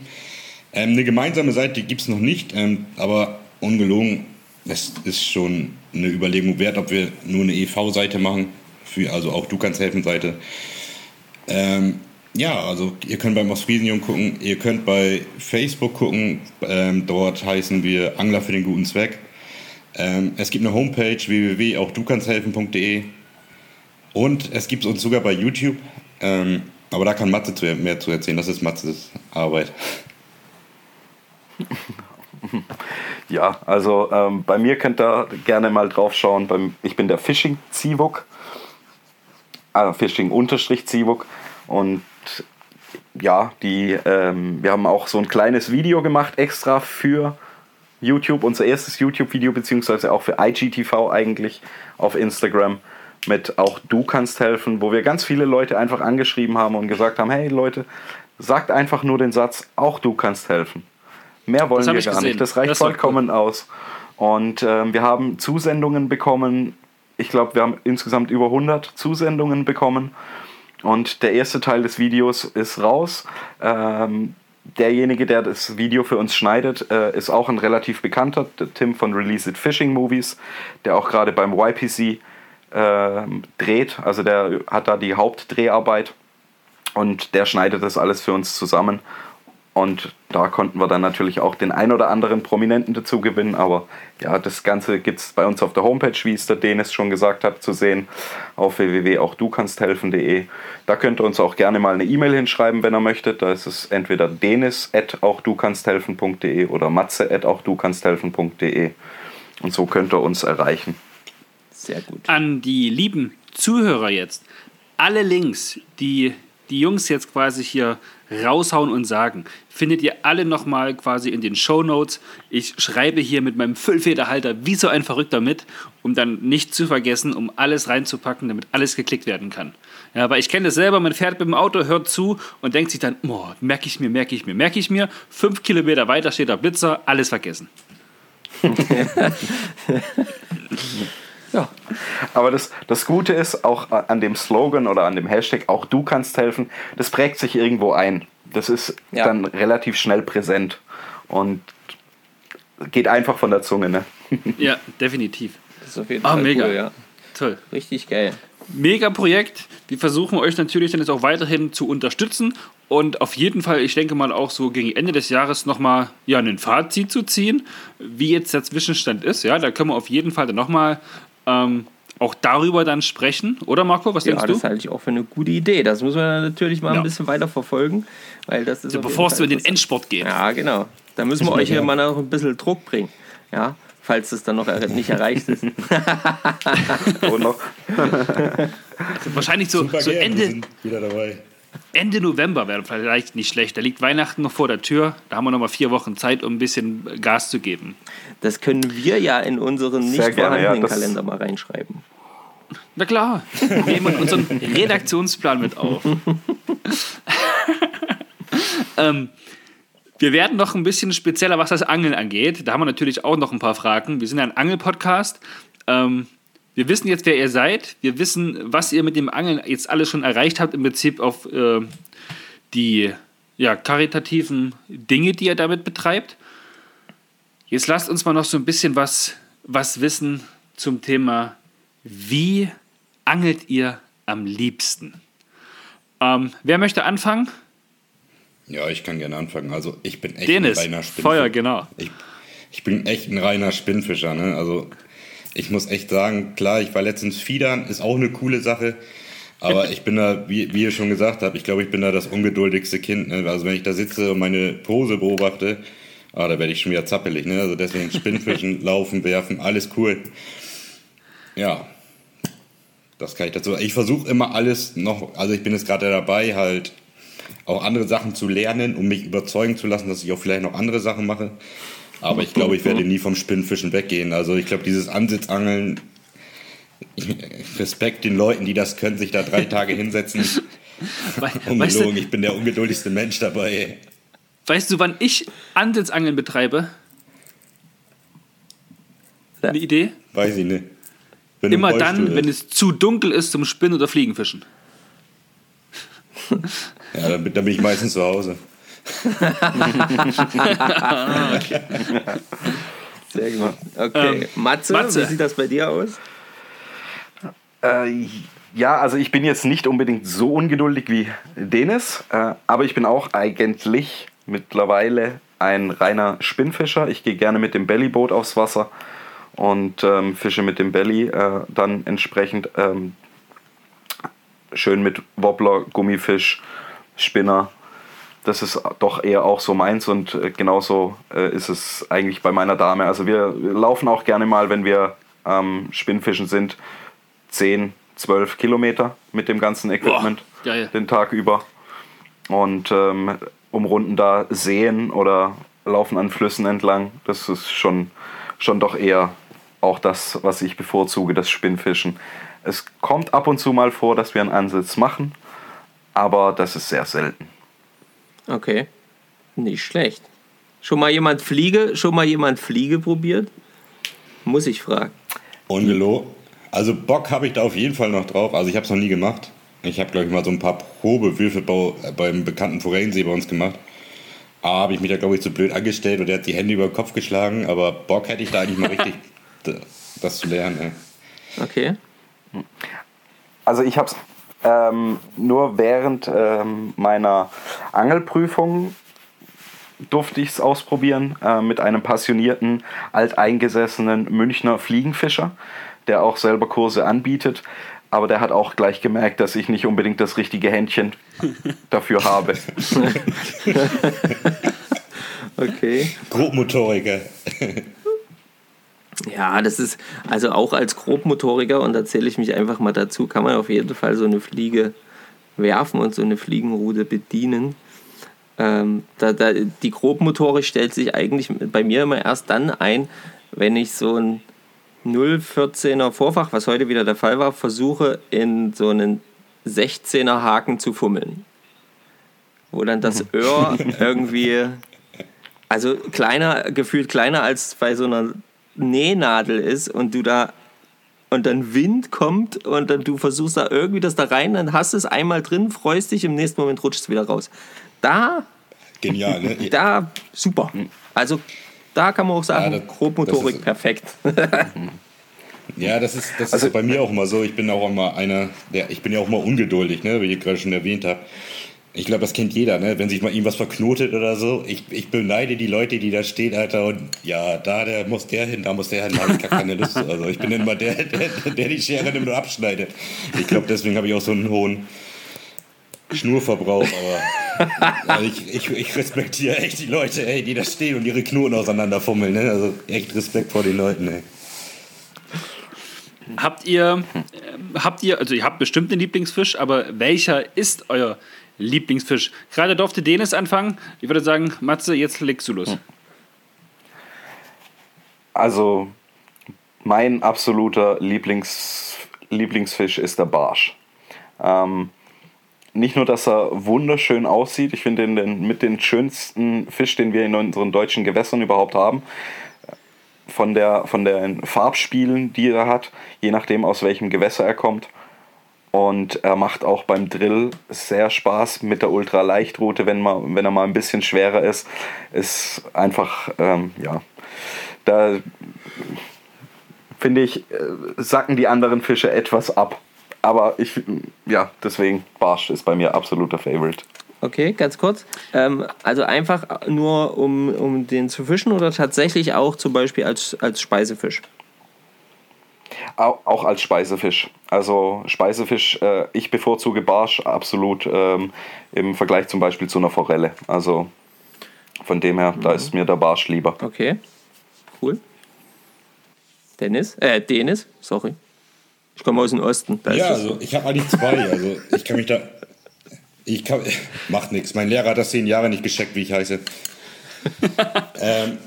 Ähm, eine gemeinsame Seite gibt es noch nicht, ähm, aber ungelogen, das ist schon eine Überlegung wert, ob wir nur eine EV-Seite machen, für, also auch du kannst helfen Seite. Ähm, ja, also ihr könnt beim Ostfriesenjung gucken, ihr könnt bei Facebook gucken, ähm, dort heißen wir Angler für den guten Zweck. Ähm, es gibt eine Homepage www.auchdukannsthelfen.de und es gibt uns sogar bei YouTube. Ähm, aber da kann Matze mehr zu erzählen. Das ist Matzes Arbeit. Ja, also ähm, bei mir könnt ihr gerne mal drauf schauen. Ich bin der Fishing Zivuk. Ah, Fishing Unterstrich Zivuk. Und ja, die, ähm, wir haben auch so ein kleines Video gemacht extra für YouTube, unser erstes YouTube-Video, beziehungsweise auch für IGTV eigentlich auf Instagram mit auch Du kannst helfen, wo wir ganz viele Leute einfach angeschrieben haben und gesagt haben, hey Leute, sagt einfach nur den Satz, auch du kannst helfen. Mehr wollen wir gar gesehen. nicht. Das reicht Das vollkommen aus. Und ähm, wir haben Zusendungen bekommen. Ich glaube, wir haben insgesamt über 100 Zusendungen bekommen. Und der erste Teil des Videos ist raus. Ähm, derjenige, der das Video für uns schneidet, äh, ist auch ein relativ bekannter, Tim von Release It Fishing Movies, der auch gerade beim YPC ähm, dreht. Also der hat da die Hauptdreharbeit und der schneidet das alles für uns zusammen. Und da konnten wir dann natürlich auch den ein oder anderen Prominenten dazu gewinnen. Aber ja, das Ganze gibt es bei uns auf der Homepage, wie es der Denis schon gesagt hat, zu sehen, auf www.auchdukannsthelfen.de. Da könnt ihr uns auch gerne mal eine E-Mail hinschreiben, wenn ihr möchtet. Da ist es entweder denis.auchdukannsthelfen.de oder matze.auchdukannsthelfen.de. Und so könnt ihr uns erreichen. Sehr gut. an die lieben Zuhörer jetzt. Alle Links, die die Jungs jetzt quasi hier raushauen und sagen, findet ihr alle nochmal quasi in den Show Notes. Ich schreibe hier mit meinem Füllfederhalter wie so ein Verrückter mit, um dann nicht zu vergessen, um alles reinzupacken, damit alles geklickt werden kann. Ja, aber ich kenne das selber, man fährt mit dem Auto, hört zu und denkt sich dann, oh, merke ich mir, merke ich mir, merke ich mir. Fünf Kilometer weiter steht der Blitzer, alles vergessen. Ja, Aber das, das Gute ist auch an dem Slogan oder an dem Hashtag, auch du kannst helfen, das prägt sich irgendwo ein. Das ist Ja. dann relativ schnell präsent und geht einfach von der Zunge. Ne? Ja, definitiv. das ist auf jeden Ah, Fall mega. cool, ja. Toll. Richtig geil. Mega Projekt. Wir versuchen euch natürlich dann jetzt auch weiterhin zu unterstützen und auf jeden Fall, ich denke mal auch so gegen Ende des Jahres nochmal ja, ein Fazit zu ziehen, wie jetzt der Zwischenstand ist. Ja, da können wir auf jeden Fall dann nochmal ähm, auch darüber dann sprechen. Oder Marco, was Ja, denkst das du? halte ich auch für eine gute Idee. Das müssen wir natürlich mal Ja. ein bisschen weiter verfolgen, weil das ist. auf Bevor jeden es in den. Endsport geht. Ja, genau. Da müssen wir euch hier mal noch ein bisschen Druck bringen. Ja, falls es dann noch er- nicht erreicht ist. Und noch, Wahrscheinlich so, Super so Ende, sind wieder dabei. Ende November wäre vielleicht nicht schlecht. Da liegt Weihnachten noch vor der Tür. Da haben wir nochmal vier Wochen Zeit, um ein bisschen Gas zu geben. Das können wir ja in unseren nicht Sehr gerne, ja, vorhandenen Kalender mal reinschreiben. Na klar, wir nehmen unseren Redaktionsplan mit auf. ähm, wir werden noch ein bisschen spezieller, was das Angeln angeht. Da haben wir natürlich auch noch ein paar Fragen. Wir sind ja ein Angel-Podcast. Ähm, wir wissen jetzt, wer ihr seid. Wir wissen, was ihr mit dem Angeln jetzt alles schon erreicht habt, im Prinzip auf äh, die ja, karitativen Dinge, die ihr damit betreibt. Jetzt lasst uns mal noch so ein bisschen was, was wissen zum Thema, wie angelt ihr am liebsten? Ähm, wer möchte anfangen? Ja, ich kann gerne anfangen. Also ich bin echt Dennis, ein reiner Spinnfischer. Feuer, genau. Ich, ich bin echt ein reiner Spinnfischer. Ne? Also ich muss echt sagen, klar, ich war letztens Fiedern, ist auch eine coole Sache. Aber ich bin da, wie, wie ihr schon gesagt habt, ich glaube, ich bin da das ungeduldigste Kind. Ne? Also wenn ich da sitze und meine Pose beobachte, ah, da werde ich schon wieder zappelig. Ne? Also deswegen Spinnfischen, Laufen, Werfen, alles cool. Ja, das kann ich dazu. Ich versuche immer alles noch, also ich bin jetzt gerade dabei, halt auch andere Sachen zu lernen, um mich überzeugen zu lassen, dass ich auch vielleicht noch andere Sachen mache. Aber ich glaube, ich werde nie vom Spinnfischen weggehen. Also ich glaube, dieses Ansitzangeln, Respekt den Leuten, die das können, sich da drei Tage hinsetzen. Ungelogen, weißt du, ich bin der ungeduldigste Mensch dabei. Weißt du, wann ich Ansitzangeln betreibe? Eine Idee? Weiß ich nicht. Wenn Immer dann, wenn es zu dunkel ist zum Spinnen- oder Fliegenfischen. ja, dann, dann bin ich meistens zu Hause. Sehr gut. Okay. Ähm, Matze, Matze, wie sieht das bei dir aus? Äh, ja, also ich bin jetzt nicht unbedingt so ungeduldig wie Denis, äh, aber ich bin auch eigentlich mittlerweile ein reiner Spinnfischer. Ich gehe gerne mit dem Bellyboot aufs Wasser und ähm, fische mit dem Belly äh, dann entsprechend ähm, schön mit Wobbler, Gummifisch, Spinner. Das ist doch eher auch so meins und äh, genauso äh, ist es eigentlich bei meiner Dame. Also wir laufen auch gerne mal, wenn wir ähm, Spinnfischen sind, 10, 12 Kilometer mit dem ganzen Equipment Boah, den Tag über. Und ähm, umrunden da Seen oder laufen an Flüssen entlang. Das ist schon, schon doch eher auch das, was ich bevorzuge, das Spinnfischen. Es kommt ab und zu mal vor, dass wir einen Ansatz machen, aber das ist sehr selten. Okay, nicht schlecht. Schon mal jemand Fliege, schon mal jemand Fliege probiert? Muss ich fragen. Ungelogen. Also Bock habe ich da auf jeden Fall noch drauf. Also ich habe es noch nie gemacht. Ich habe, glaube ich, mal so ein paar Probewürfe beim bekannten Forellensee bei uns gemacht. Aber habe ich mich da, glaube ich, zu blöd angestellt und er hat die Hände über den Kopf geschlagen. Aber Bock hätte ich da eigentlich mal richtig, das zu lernen. Ey. Okay. Also ich habe es ähm, nur während ähm, meiner Angelprüfung durfte ich es ausprobieren äh, mit einem passionierten, alteingesessenen Münchner Fliegenfischer der auch selber Kurse anbietet. Aber der hat auch gleich gemerkt, dass ich nicht unbedingt das richtige Händchen dafür habe. okay. Grobmotoriker. Ja, das ist, also auch als Grobmotoriker, und da zähle ich mich einfach mal dazu, kann man auf jeden Fall so eine Fliege werfen und so eine Fliegenrute bedienen. Ähm, da, da, die Grobmotorik stellt sich eigentlich bei mir immer erst dann ein, wenn ich so ein 014er Vorfach, was heute wieder der Fall war, versuche in so einen 16er Haken zu fummeln. Wo dann das Öhr irgendwie, also kleiner, gefühlt kleiner als bei so einer Nähnadel ist und du da und dann Wind kommt und dann du versuchst da irgendwie das da rein, dann hast du es einmal drin, freust dich, im nächsten Moment rutscht es wieder raus. Da. Genial, ne? Da, super. Also da kann man auch sagen, ja, das, Grobmotorik das perfekt. ja, das ist, das also, ist bei mir auch immer so. Ich bin auch immer einer, der, ich bin ja auch mal ungeduldig, ne, wie ich gerade schon erwähnt habe. Ich glaube, das kennt jeder, ne? wenn sich mal irgendwas verknotet oder so. Ich, ich beneide die Leute, die da stehen, Alter, und ja, da der muss der hin, da muss der hin, da habe ich gar keine Lust. Also ich bin immer der, der, der die Schere nimmt und abschneidet. Ich glaube, deswegen habe ich auch so einen hohen Schnurverbrauch, aber also ich, ich, ich, respektiere echt die Leute, ey, die da stehen und ihre Knoten auseinanderfummeln. Ne? Also echt Respekt vor den Leuten. Ey. Habt ihr, habt ihr, also ihr habt bestimmt einen Lieblingsfisch, aber welcher ist euer Lieblingsfisch? Gerade durfte Denis anfangen. Ich würde sagen, Matze, jetzt legst du los. Hm. Also, mein absoluter Lieblings, Lieblingsfisch ist der Barsch. Ähm, nicht nur, dass er wunderschön aussieht, ich finde ihn mit den schönsten Fisch, den wir in unseren deutschen Gewässern überhaupt haben. Von, der, von den Farbspielen, die er hat, je nachdem aus welchem Gewässer er kommt. Und er macht auch beim Drill sehr Spaß mit der Ultraleichtroute, wenn, wenn er mal ein bisschen schwerer ist. Ist einfach, ähm, ja, da finde ich, äh, sacken die anderen Fische etwas ab. Aber ich, ja, deswegen Barsch ist bei mir absoluter Favorite. Okay, ganz kurz. Ähm, also einfach nur, um, um den zu fischen oder tatsächlich auch zum Beispiel als, als Speisefisch? Au- Auch als Speisefisch. Also Speisefisch, äh, ich bevorzuge Barsch absolut ähm, im Vergleich zum Beispiel zu einer Forelle. Also von dem her, da ist mir der Barsch lieber. Okay. Cool. Dennis? Äh, Dennis? Sorry. Ich komme aus dem Osten. Da Ja, also ich habe eigentlich zwei. Also ich kann mich da. Ich kann. Macht nichts. Mein Lehrer hat das zehn Jahre nicht gecheckt, wie ich heiße. ähm,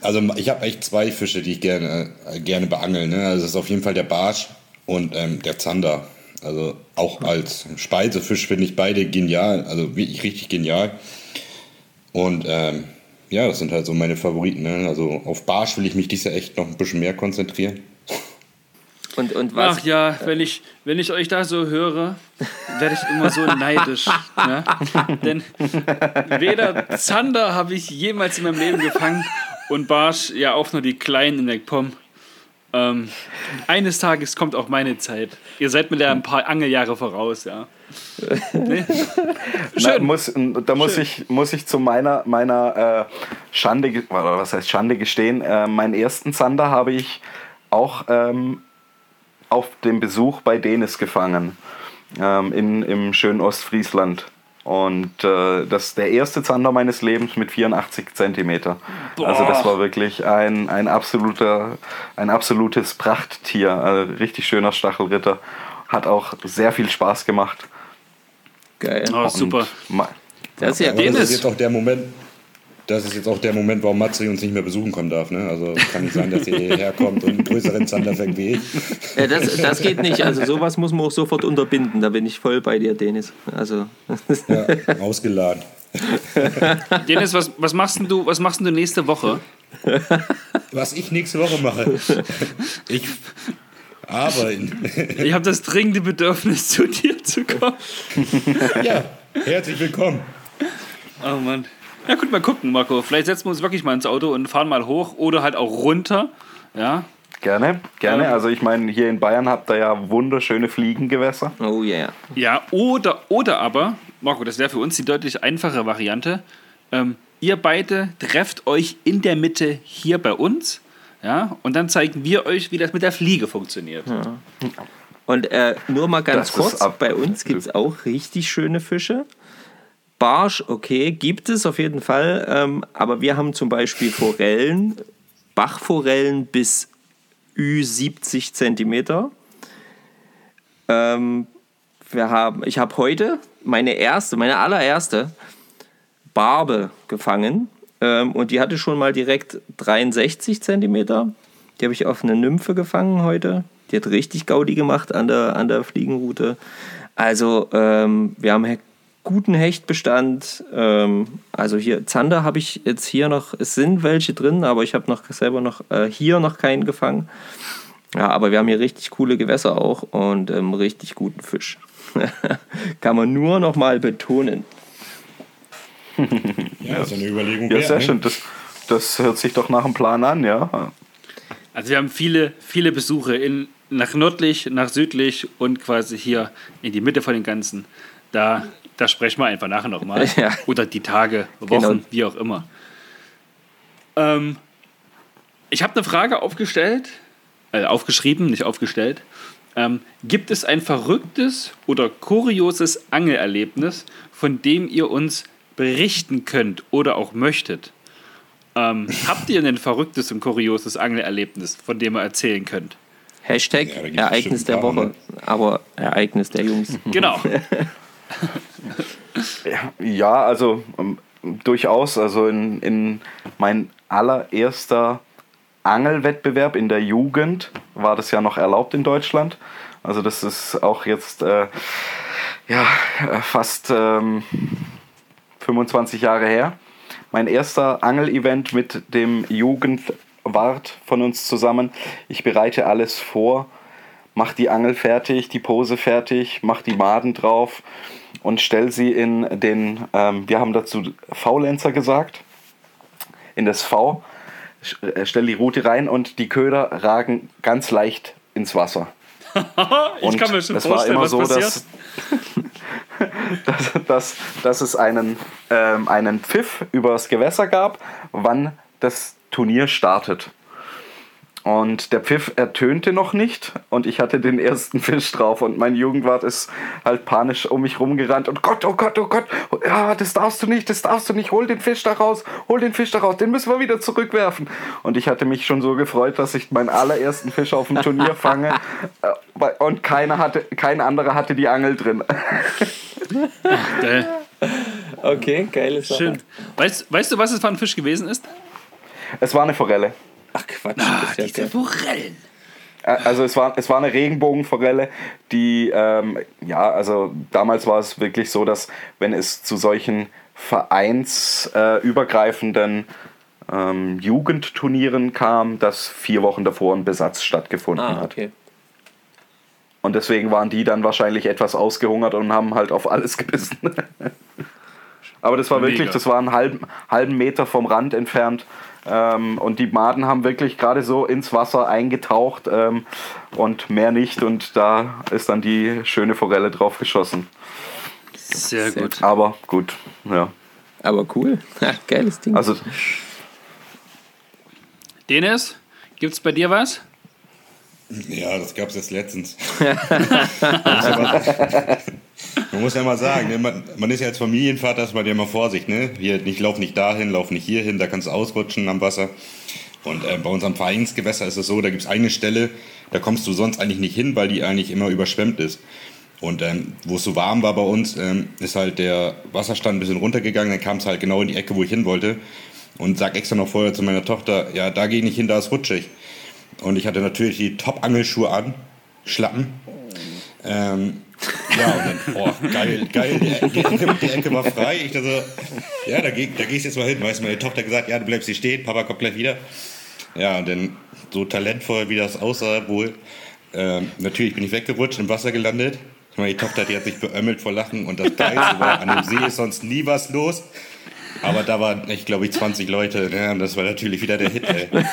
also ich habe echt zwei Fische, die ich gerne, äh, gerne beangel. Ne? Also das ist auf jeden Fall der Barsch und ähm, der Zander. Also auch als Speisefisch finde ich beide genial. Also wirklich richtig genial. Und ähm, ja, das sind halt so meine Favoriten. Ne? Also auf Barsch will ich mich dieses Jahr echt noch ein bisschen mehr konzentrieren. Und, und was? Ach ja, wenn ich, wenn ich euch da so höre, werde ich immer so neidisch. Ne? Denn weder Zander habe ich jemals in meinem Leben gefangen und Barsch ja auch nur die Kleinen in der Pom. Ähm, eines Tages kommt auch meine Zeit. Ihr seid mir da ein paar Angeljahre voraus, ja. Nee? Na, muss, da muss ich, muss ich zu meiner, meiner äh, Schande, oder was heißt Schande gestehen, äh, meinen ersten Zander habe ich auch ähm, auf dem Besuch bei Denis gefangen, ähm, in, im schönen Ostfriesland. Und äh, das ist der erste Zander meines Lebens mit 84 Zentimeter. Also das war wirklich ein, ein, absoluter, ein absolutes Prachttier. Also richtig schöner Stachelritter. Hat auch sehr viel Spaß gemacht. Geil. Oh, super. Und ma- Das ist ja Aber das Dennis. ist jetzt auch der Moment, das ist jetzt auch der Moment, warum Matze uns nicht mehr besuchen kommen darf. Ne? Also kann nicht sein, dass er hierher kommt und einen größeren Zander fängt wie ich. Ja, das, das geht nicht. Also sowas muss man auch sofort unterbinden. Da bin ich voll bei dir, Dennis. Also Ja, ausgeladen. Dennis, was, was, machst denn du, was machst denn du nächste Woche? Was ich nächste Woche mache. Ich arbeiten. Ich habe das dringende Bedürfnis, zu dir zu kommen. Ja, herzlich willkommen. Oh Mann. Ja, gut, mal gucken, Marco. Vielleicht setzen wir uns wirklich mal ins Auto und fahren mal hoch oder halt auch runter. Ja. Gerne, gerne. Ähm. Also ich meine, hier in Bayern habt ihr ja wunderschöne Fliegengewässer. oh yeah. Ja, oder, oder aber, Marco, das wäre für uns die deutlich einfache Variante. Ähm, ihr beide trefft euch in der Mitte hier bei uns. Ja, und dann zeigen wir euch, wie das mit der Fliege funktioniert. Und äh, nur mal ganz Das kurz, ab- bei uns gibt es auch richtig schöne Fische. Barsch, okay, gibt es auf jeden Fall. Ähm, aber wir haben zum Beispiel Forellen, Bachforellen bis Ü70 Zentimeter. Ähm, wir haben, ich habe heute meine erste, meine allererste Barbe gefangen. Ähm, und die hatte schon mal direkt 63 Zentimeter. Die habe ich auf eine Nymphe gefangen heute. Die hat richtig Gaudi gemacht an der, an der Fliegenroute. Also ähm, wir haben guten Hechtbestand. Ähm, also hier Zander habe ich jetzt hier noch, es sind welche drin, aber ich habe noch selber noch äh, hier noch keinen gefangen. Ja, aber wir haben hier richtig coole Gewässer auch und ähm, richtig guten Fisch. Kann man nur noch mal betonen. Ja, ist eine Überlegung. Ja, sehr ne? schön. Das, das hört sich doch nach einem Plan an, ja. Also wir haben viele, viele Besuche in, nach nördlich, nach südlich und quasi hier in die Mitte von dem Ganzen. Da, da sprechen wir einfach nachher nochmal. Ja. Oder die Tage, Wochen, Genau. wie auch immer. Ähm, ich habe eine Frage aufgestellt, äh, aufgeschrieben, nicht aufgestellt. Ähm, gibt es ein verrücktes oder kurioses Angelerlebnis, von dem ihr uns berichten könnt oder auch möchtet? Ähm, habt ihr ein verrücktes und kurioses Angelerlebnis, von dem ihr erzählen könnt? Hashtag Ja, Ereignis der Woche, ne? aber Ereignis der Jungs. Genau. Ja, also ähm, durchaus. Also in, in mein allererster Angelwettbewerb in der Jugend war das ja noch erlaubt in Deutschland. Also das ist auch jetzt äh, ja, äh, fast ähm, 25 Jahre her. Mein erster Angelevent mit dem Jugendwart von uns zusammen. Ich bereite alles vor, mach die Angel fertig, die Pose fertig, mach die Maden drauf und stell sie in den, ähm, wir haben dazu Faulenzer gesagt, in das V, äh, stell die Route rein und die Köder ragen ganz leicht ins Wasser. Ich kann mir schon das war vorstellen, immer was so, passiert. dass, dass, dass, dass es einen, ähm, einen Pfiff über das Gewässer gab, wann das Turnier startet. Und der Pfiff ertönte noch nicht und ich hatte den ersten Fisch drauf und mein Jugendwart ist halt panisch um mich rumgerannt und Gott, oh Gott, oh Gott, ja, das darfst du nicht, das darfst du nicht, hol den Fisch da raus, hol den Fisch da raus, den müssen wir wieder zurückwerfen. Und ich hatte mich schon so gefreut, dass ich meinen allerersten Fisch auf dem Turnier fange äh, und keiner hatte, kein anderer hatte die Angel drin. Geil. Okay, geile Sache. Schön. Weißt, weißt du, was es für ein Fisch gewesen ist? Es war eine Forelle. Ach Quatsch, Ah, ja diese geil. Forellen. Äh, Also es war, es war eine Regenbogenforelle, die, ähm, ja, also damals war es wirklich so, dass wenn es zu solchen vereinsübergreifenden ähm, Jugendturnieren kam, dass vier Wochen davor ein Besatz stattgefunden Ah, hat. okay. Und deswegen waren die dann wahrscheinlich etwas ausgehungert und haben halt auf alles gebissen. Aber das war wirklich, Mega. das war einen halben, halben Meter vom Rand entfernt. Ähm, und die Maden haben wirklich gerade so ins Wasser eingetaucht ähm, und mehr nicht. Und da ist dann die schöne Forelle drauf geschossen. Sehr Sehr gut. Aber gut, ja. Aber cool. Ja, geiles Ding. Also Dennis, gibt's bei dir was? Ja, das gab es jetzt letztens. man, muss ja mal, mal sagen, ne, man, man ist ja als Familienvater, ist man ja immer Vorsicht. Ne? Hier, nicht, lauf nicht dahin, lauf nicht hierhin, da kannst du ausrutschen am Wasser. Und äh, bei unserem Vereinsgewässer ist es so, da gibt es eine Stelle, da kommst du sonst eigentlich nicht hin, weil die eigentlich immer überschwemmt ist. Und ähm, wo es so warm war bei uns, ähm, ist halt der Wasserstand ein bisschen runtergegangen, dann kam es halt genau in die Ecke, wo ich hin wollte. Und sag extra noch vorher zu meiner Tochter, ja, da gehe ich nicht hin, da ist rutschig. Und ich hatte natürlich die Top-Angelschuhe an, Schlappen. Ähm, ja, und dann, boah, geil, geil, die, die, Ecke, die Ecke war frei. Ich dachte so, ja, da, geh, da gehst du jetzt mal hin. Weißt du, meine Tochter gesagt, ja, du bleibst hier stehen, Papa kommt gleich wieder. Ja, und dann so talentvoll, wie das aussah, wohl. Ähm, natürlich bin ich weggerutscht, im Wasser gelandet. Meine Tochter, die hat sich beömmelt vor Lachen. Und das Geilste war, an dem See ist sonst nie was los. Aber da waren, ich glaube, 20 Leute. Ja, und das war natürlich wieder der Hit, ey.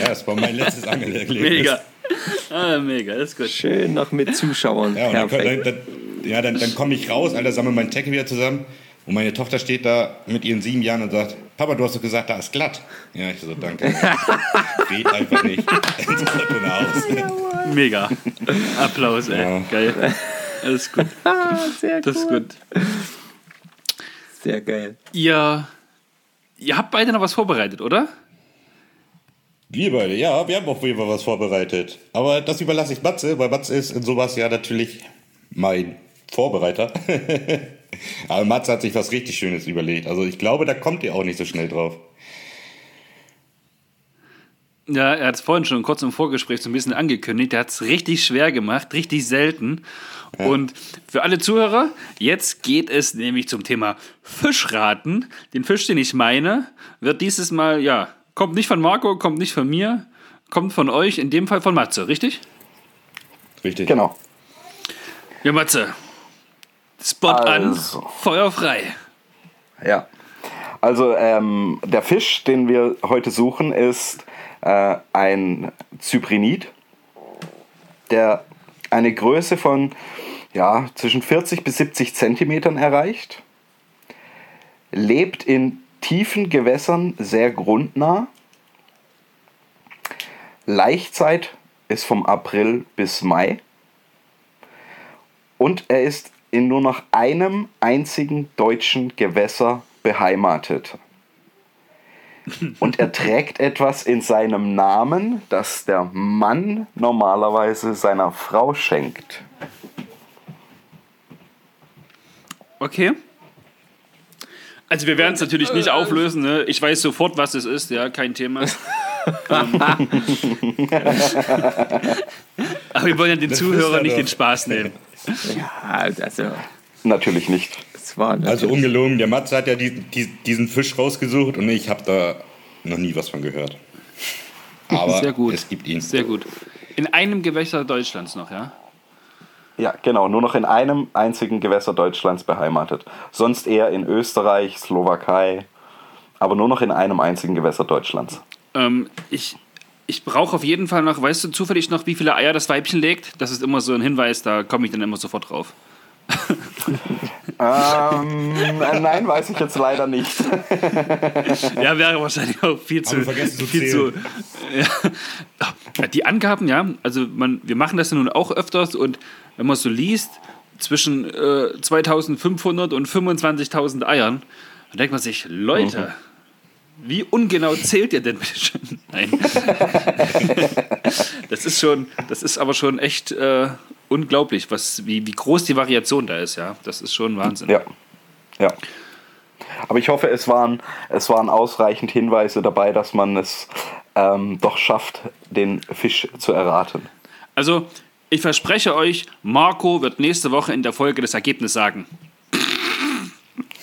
Ja, das war mein letztes Angelerlebnis. Mega. Ah, mega, das ist gut. Schön noch mit Zuschauern. Ja, dann, dann, dann, ja, dann, dann komme ich raus, Alter, sammle meinen Tackle wieder zusammen. Und meine Tochter steht da mit ihren sieben Jahren und sagt, Papa, du hast doch gesagt, da ist glatt. Ja, ich so, danke. Geht einfach nicht. Ins Hause. Mega. Applaus, ey. Ja. Geil. Das ist gut. Ah, sehr Das ist gut. Sehr geil. Ihr, ihr habt beide noch was vorbereitet, oder? Wir beide, ja, wir haben auf jeden Fall was vorbereitet. Aber das überlasse ich Matze, weil Matze ist in sowas ja natürlich mein Vorbereiter. Aber Matze hat sich was richtig Schönes überlegt. Also ich glaube, da kommt ihr auch nicht so schnell drauf. Ja, er hat es vorhin schon kurz im Vorgespräch so ein bisschen angekündigt. Er hat es richtig schwer gemacht, richtig selten. Und für alle Zuhörer, jetzt geht es nämlich zum Thema Fischraten. Den Fisch, den ich meine, wird dieses Mal, ja, kommt nicht von Marco, kommt nicht von mir, kommt von euch, in dem Fall von Matze, richtig? Richtig. genau. Ja, Matze. Spot Also. an, Feuer frei. Ja. Also ähm, der Fisch, den wir heute suchen, ist äh, ein Zyprinid, der eine Größe von ja, zwischen 40 bis 70 Zentimetern erreicht, lebt in tiefen Gewässern sehr grundnah. Laichzeit ist vom April bis Mai. Und er ist in nur noch einem einzigen deutschen Gewässer beheimatet. Und er trägt etwas in seinem Namen, das der Mann normalerweise seiner Frau schenkt. Okay. Also wir werden es natürlich nicht auflösen. Ne? Ich weiß sofort, was es ist. Ja, kein Thema. Ähm. Aber wir wollen ja den Das Zuhörern ja nicht doch- den Spaß nehmen. Ja, also, Natürlich nicht. das war Also natürlich- ungelogen, der Matze hat ja die, die, diesen Fisch rausgesucht und ich habe da noch nie was von gehört. Aber Sehr gut. es gibt ihn. Sehr gut. In einem Gewässer Deutschlands noch, ja? Ja, genau, nur noch in einem einzigen Gewässer Deutschlands beheimatet. Sonst eher in Österreich, Slowakei, aber nur noch in einem einzigen Gewässer Deutschlands. Ähm, ich ich brauche auf jeden Fall noch, weißt du zufällig noch, wie viele Eier das Weibchen legt? Das ist immer so ein Hinweis, da komme ich dann immer sofort drauf. Ähm, äh, nein, weiß ich jetzt leider nicht. Ja, wäre wahrscheinlich auch viel zu. zu viel zu ja. Die Angaben, ja, also man, wir machen das ja nun auch öfters und wenn man so liest, zwischen äh, 2500 und 25.000 Eiern, dann denkt man sich, Leute, wie ungenau zählt ihr denn bitte schön? Nein. das ist schon, das ist aber schon echt äh, unglaublich, was, wie, wie groß die Variation da ist, ja. Das ist schon Wahnsinn. Ja. Ja. Aber ich hoffe, es waren, es waren ausreichend Hinweise dabei, dass man es ähm, doch schafft, den Fisch zu erraten. Also, ich verspreche euch, Marco wird nächste Woche in der Folge das Ergebnis sagen.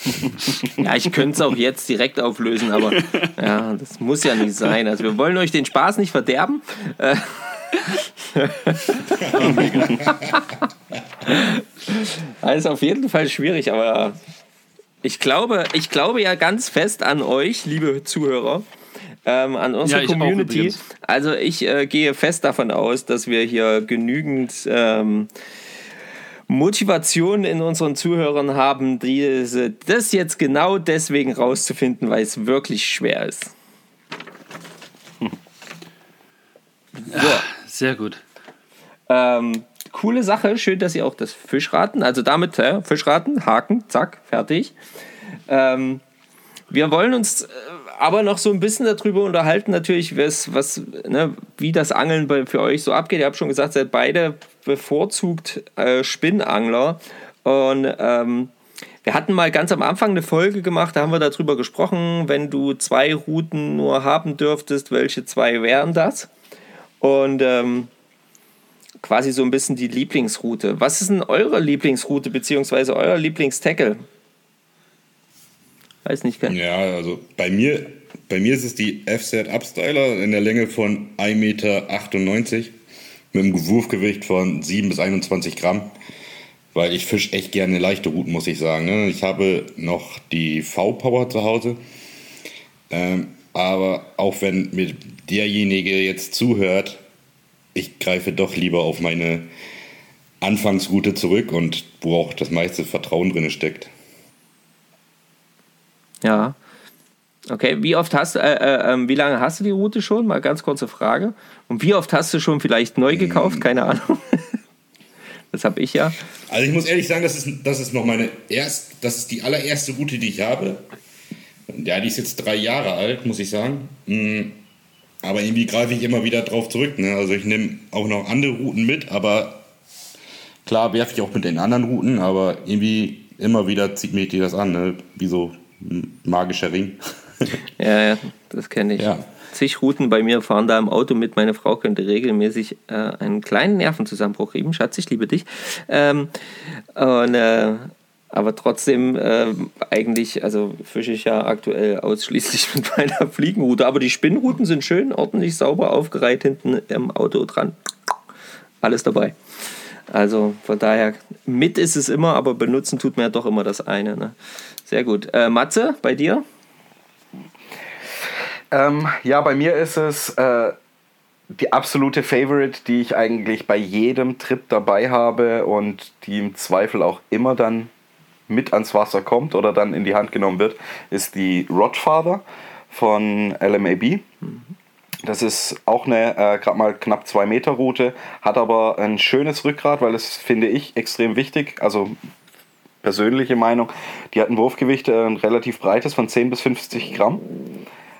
Ja, ich könnte es auch jetzt direkt auflösen, aber ja, das muss ja nicht sein. Also wir wollen euch den Spaß nicht verderben. Äh, Das ist auf jeden Fall schwierig, aber ich glaube, ich glaube ja ganz fest an euch, liebe Zuhörer, ähm, an unsere Ja, Community. Also ich äh, gehe fest davon aus, dass wir hier genügend ähm, Motivation in unseren Zuhörern haben, diese, das jetzt genau deswegen rauszufinden, weil es wirklich schwer ist. Sehr gut. Ähm, coole Sache, schön, dass ihr auch das Fischraten, also damit äh, Fischraten, Haken, zack, fertig. Ähm, wir wollen uns äh, aber noch so ein bisschen darüber unterhalten, natürlich, was, was, ne, wie das Angeln bei, für euch so abgeht. Ihr habt schon gesagt, seid beide bevorzugt äh, Spinnangler. Und ähm, wir hatten mal ganz am Anfang eine Folge gemacht, da haben wir darüber gesprochen, wenn du zwei Routen nur haben dürftest, welche zwei wären das? Und ähm, quasi so ein bisschen die Lieblingsroute. Was ist denn eure Lieblingsroute beziehungsweise euer Lieblingstackle? Weiß nicht, kann. Ja, also bei mir, bei mir ist es die FZ Upstyler in der Länge von 1,98 Meter mit einem Wurfgewicht von 7 bis 21 Gramm. Weil ich fisch echt gerne leichte Routen, muss ich sagen. ne? Ich habe noch die V-Power zu Hause. Ähm, aber auch wenn mir derjenige jetzt zuhört, ich greife doch lieber auf meine Anfangsroute zurück und wo auch das meiste Vertrauen drin steckt. Ja. Okay, wie oft hast du, äh, äh, ähm, wie lange hast du die Route schon? Mal ganz kurze Frage. Und wie oft hast du schon vielleicht neu gekauft? Keine Ahnung. das habe ich ja. Also ich muss ehrlich sagen, das ist, das ist noch meine erst, das ist die allererste Route, die ich habe. Ja, die ist jetzt drei Jahre alt, muss ich sagen. Mm, Aber irgendwie greife ich immer wieder drauf zurück. Ne? Also ich nehme auch noch andere Routen mit, aber klar werfe ich auch mit den anderen Routen, aber irgendwie immer wieder zieht mich die das an, ne? wie so magischer Ring. Ja, ja, das kenne ich. Ja. Zig Routen bei mir fahren da im Auto mit. Meine Frau könnte regelmäßig äh, einen kleinen Nervenzusammenbruch kriegen. Schatz, ich liebe dich. Ähm, und, äh, aber trotzdem äh, eigentlich, also fische ich ja aktuell ausschließlich mit meiner Fliegenroute. Aber die Spinnrouten sind schön, ordentlich sauber aufgereiht hinten im Auto dran. Alles dabei. Also von daher, mit ist es immer, aber benutzen tut man ja doch immer das eine. Ne? Sehr gut. Äh, Matze, bei dir? Ähm, ja, bei mir ist es äh, die absolute Favorite, die ich eigentlich bei jedem Trip dabei habe und die im Zweifel auch immer dann mit ans Wasser kommt oder dann in die Hand genommen wird, ist die Rodfather von LMAB. Das ist auch eine äh, gerade mal knapp 2 Meter Route, hat aber ein schönes Rückgrat, weil das finde ich extrem wichtig. Also persönliche Meinung, die hat ein Wurfgewicht, äh, ein relativ breites von 10 bis 50 Gramm.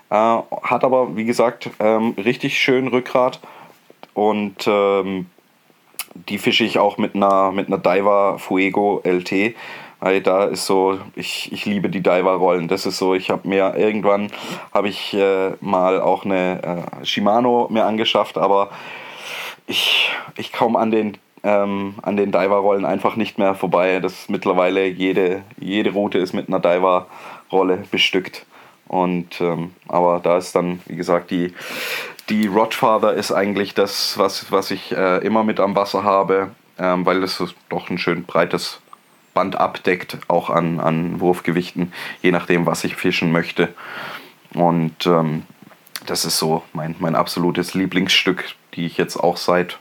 Äh, hat aber, wie gesagt, ähm, richtig schön Rückgrat und ähm, die fische ich auch mit einer, mit einer Diver Fuego LT. Weil da ist so, ich, ich liebe die Diver-Rollen. Das ist so, ich habe mir irgendwann, habe ich äh, mal auch eine äh, Shimano mir angeschafft, aber ich, ich komme an den, ähm, an den Diver-Rollen einfach nicht mehr vorbei. Das ist mittlerweile jede, jede Route ist mit einer Diver-Rolle bestückt. Und ähm, aber da ist dann, wie gesagt, die, die Rodfather ist eigentlich das, was, was ich äh, immer mit am Wasser habe, ähm, weil es doch ein schön breites Band abdeckt, auch an, an Wurfgewichten, je nachdem, was ich fischen möchte. Und ähm, das ist so mein, mein absolutes Lieblingsstück, die ich jetzt auch seit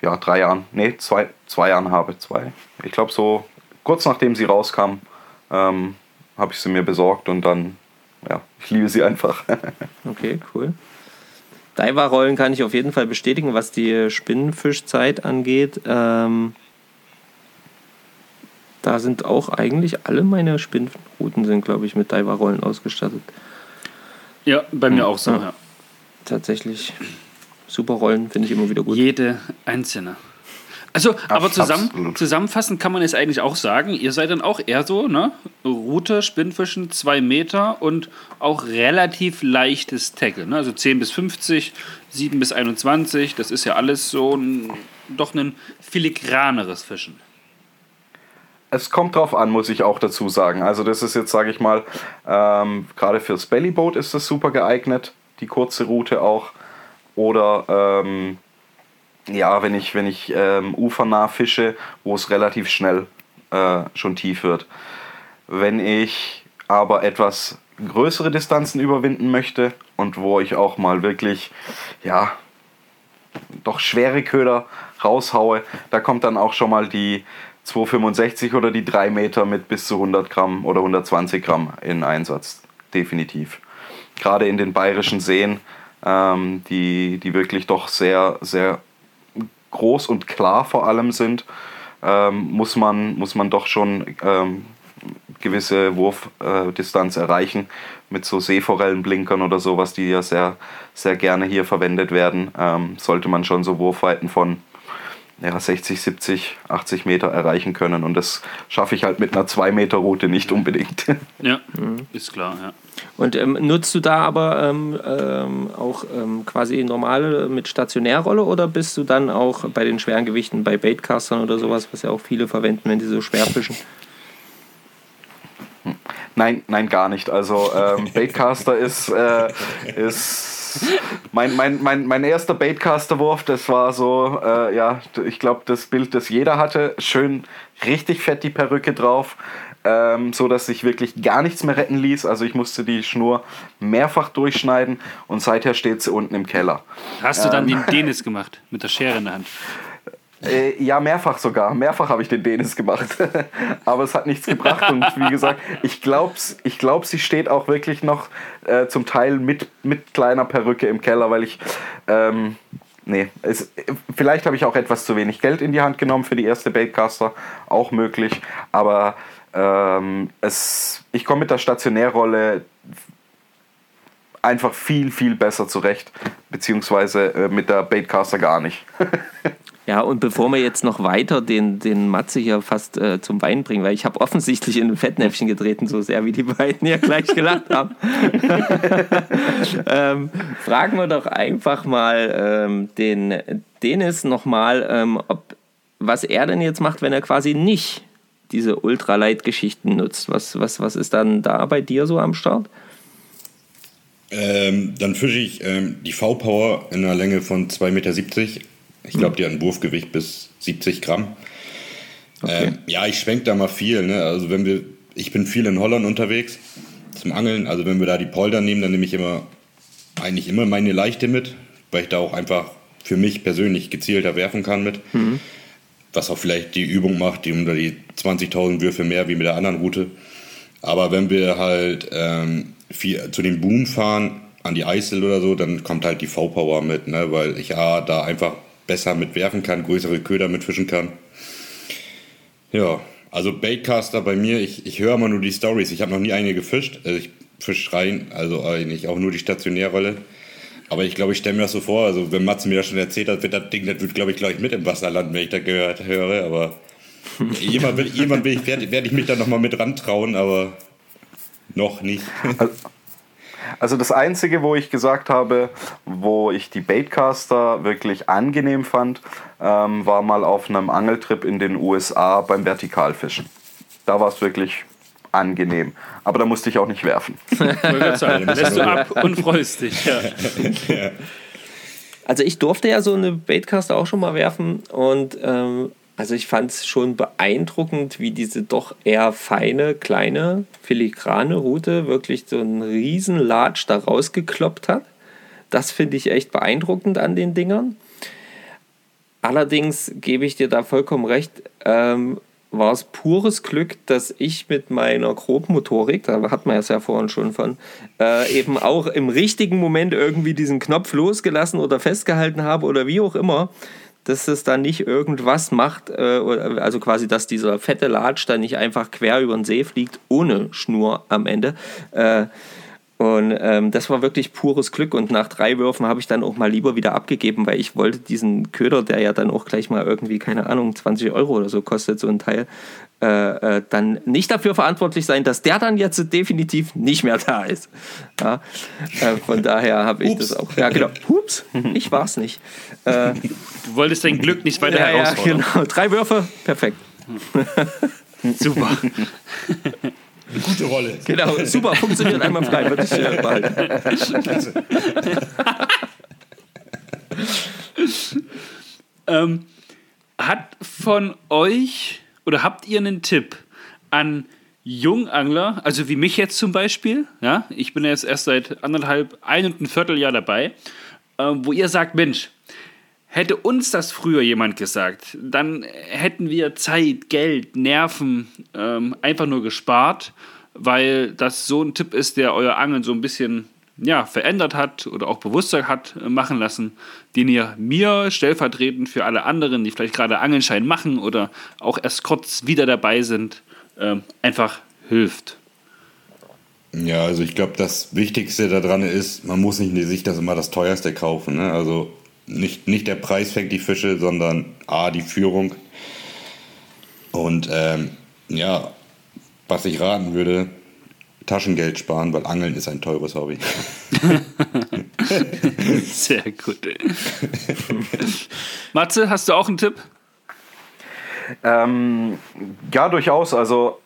ja, drei Jahren, nee, zwei, zwei Jahren habe. Zwei. Ich glaube, so kurz nachdem sie rauskam, ähm, habe ich sie mir besorgt und dann, ja, ich liebe sie einfach. Okay, cool. Diver-Rollen kann ich auf jeden Fall bestätigen, was die Spinnenfischzeit angeht. Ähm, da sind auch eigentlich alle meine Spinnenrouten sind, glaube ich, mit Diver-Rollen ausgestattet. Ja, bei mir auch so, Ja. ja. Tatsächlich. Super Rollen finde ich immer wieder gut. Jede einzelne. Also, aber zusammen, absolut. zusammenfassend kann man es eigentlich auch sagen, ihr seid dann auch eher so, ne? Route, Spinnfischen, 2 Meter und auch relativ leichtes Tackle, ne? Also 10 bis 50, 7 bis 21, das ist ja alles so ein, doch ein filigraneres Fischen. Es kommt drauf an, muss ich auch dazu sagen. Also das ist jetzt, sage ich mal, ähm, gerade fürs Bellyboat ist das super geeignet, die kurze Route auch. Oder ähm, ja, wenn ich, wenn ich ähm, ufernah fische, wo es relativ schnell äh, schon tief wird. Wenn ich aber etwas größere Distanzen überwinden möchte und wo ich auch mal wirklich, ja, doch schwere Köder raushaue, da kommt dann auch schon mal die 265 oder die 3 Meter mit bis zu 100 Gramm oder 120 Gramm in Einsatz. Definitiv. Gerade in den bayerischen Seen, ähm, die, die wirklich doch sehr, sehr groß und klar vor allem sind, ähm, muss, man, muss man doch schon ähm, gewisse Wurfdistanz äh, erreichen mit so Seeforellenblinkern oder sowas, die ja sehr, sehr gerne hier verwendet werden. Ähm, sollte man schon so Wurfweiten von ja, 60, 70, 80 Meter erreichen können. Und das schaffe ich halt mit einer 2-Meter-Route nicht unbedingt. Ja, ist klar, ja. Und ähm, nutzt du da aber ähm, ähm, auch ähm, quasi normale mit Stationärrolle oder bist du dann auch bei den schweren Gewichten bei Baitcastern oder sowas, was ja auch viele verwenden, wenn die so schwer fischen? Nein, nein, gar nicht. Also ähm, Baitcaster ist, äh, ist mein, mein, mein, mein erster Baitcaster-Wurf, das war so, äh, ja, ich glaube, das Bild, das jeder hatte, schön richtig fett die Perücke drauf, ähm, so dass sich wirklich gar nichts mehr retten ließ. Also ich musste die Schnur mehrfach durchschneiden und seither steht sie unten im Keller. Hast du dann den Dennis gemacht, mit der Schere in der Hand? Äh, ja, mehrfach sogar. Mehrfach habe ich den Dennis gemacht. Aber es hat nichts gebracht. Und wie gesagt, ich glaube, ich glaub, sie steht auch wirklich noch äh, zum Teil mit, mit kleiner Perücke im Keller, weil ich. Ähm, nee, es, vielleicht habe ich auch etwas zu wenig Geld in die Hand genommen für die erste Baitcaster. Auch möglich. Aber ähm, es, ich komme mit der Stationärrolle einfach viel, viel besser zurecht. Beziehungsweise äh, mit der Baitcaster gar nicht. Ja, und bevor wir jetzt noch weiter den, den Matze hier fast äh, zum Wein bringen, weil ich habe offensichtlich in ein Fettnäpfchen getreten, so sehr wie die beiden hier gleich gelacht haben, ähm, fragen wir doch einfach mal ähm, den Dennis nochmal, ähm, ob, was er denn jetzt macht, wenn er quasi nicht diese Ultralight-Geschichten nutzt. Was, was, was ist dann da bei dir so am Start? Ähm, dann fische ich ähm, die V-Power in einer Länge von 2,70 Meter. Ich glaube, die hat ein Wurfgewicht bis 70 Gramm. Ähm, ja, ich schwenke da mal viel. Ne? Also wenn wir, ich bin viel in Holland unterwegs zum Angeln. Also wenn wir da die Polder nehmen, dann nehme ich immer eigentlich immer meine Leichte mit, weil ich da auch einfach für mich persönlich gezielter werfen kann mit. Was auch vielleicht die Übung macht, die unter die 20.000 Würfe mehr wie mit der anderen Route. Aber wenn wir halt ähm, viel, zu den Boom fahren, an die Eisel oder so, dann kommt halt die V-Power mit, ne? weil ich ja da einfach besser mit werfen kann, größere Köder mit fischen kann. Ja, also Baitcaster bei mir, ich, ich höre immer nur die Stories. Ich habe noch nie eine gefischt. Also ich fisch rein, also eigentlich auch nur die Stationärrolle. Aber ich glaube, ich stelle mir das so vor, also wenn Matze mir das schon erzählt hat, wird das Ding, das wird, glaube ich, gleich mit im Wasser landen, wenn ich das gehört höre. Aber jemand will, jemand will ich, werde, werde ich mich da nochmal mit rantrauen, aber noch nicht. Also das Einzige, wo ich gesagt habe, wo ich die Baitcaster wirklich angenehm fand, ähm, war mal auf einem Angeltrip in den USA beim Vertikalfischen. Da war es wirklich angenehm. Aber da musste ich auch nicht werfen. Sagen, lässt du ab und freust dich. Ja. Also ich durfte ja so eine Baitcaster auch schon mal werfen und ähm, also ich fand es schon beeindruckend, wie diese doch eher feine, kleine, filigrane Route wirklich so einen riesen Latsch da rausgekloppt hat. Das finde ich echt beeindruckend an den Dingern. Allerdings gebe ich dir da vollkommen recht, ähm, war es pures Glück, dass ich mit meiner Grobmotorik, da hat man ja ja vorhin schon von, äh, eben auch im richtigen Moment irgendwie diesen Knopf losgelassen oder festgehalten habe oder wie auch immer, dass es dann nicht irgendwas macht, äh, also quasi, dass dieser fette Latsch dann nicht einfach quer über den See fliegt, ohne Schnur am Ende. Äh, und ähm, das war wirklich pures Glück. Und nach drei Würfen habe ich dann auch mal lieber wieder abgegeben, weil ich wollte diesen Köder, der ja dann auch gleich mal irgendwie, keine Ahnung, 20 Euro oder so kostet, so ein Teil, äh, äh, dann nicht dafür verantwortlich sein, dass der dann jetzt definitiv nicht mehr da ist. Ja, äh, von daher habe ich Ups. das auch. Ja, genau. Hups, ich war es nicht. Äh, du wolltest dein Glück nicht weiter ja, herausfordern. Ja, genau. Drei Würfe, perfekt. Super. Eine gute Rolle. Genau, super, funktioniert einmal frei, würde ich äh, behalten. ähm, hat von euch oder habt ihr einen Tipp an Jungangler, also wie mich jetzt zum Beispiel, ja, ich bin jetzt erst seit anderthalb, ein und ein Vierteljahr dabei, äh, wo ihr sagt, Mensch, hätte uns das früher jemand gesagt, dann hätten wir Zeit, Geld, Nerven ähm, einfach nur gespart, weil das so ein Tipp ist, der euer Angeln so ein bisschen ja, verändert hat oder auch bewusster hat äh, machen lassen, den ihr mir stellvertretend für alle anderen, die vielleicht gerade Angelschein machen oder auch erst kurz wieder dabei sind, äh, einfach hilft. Ja, also ich glaube, das Wichtigste daran ist, man muss nicht sich das immer das teuerste kaufen. Ne? Also nicht, nicht der Preis fängt die Fische, sondern A, die Führung. Und ähm, ja, was ich raten würde, Taschengeld sparen, weil Angeln ist ein teures Hobby. Sehr gut. Matze, hast du auch einen Tipp? Ähm, ja, durchaus. Also,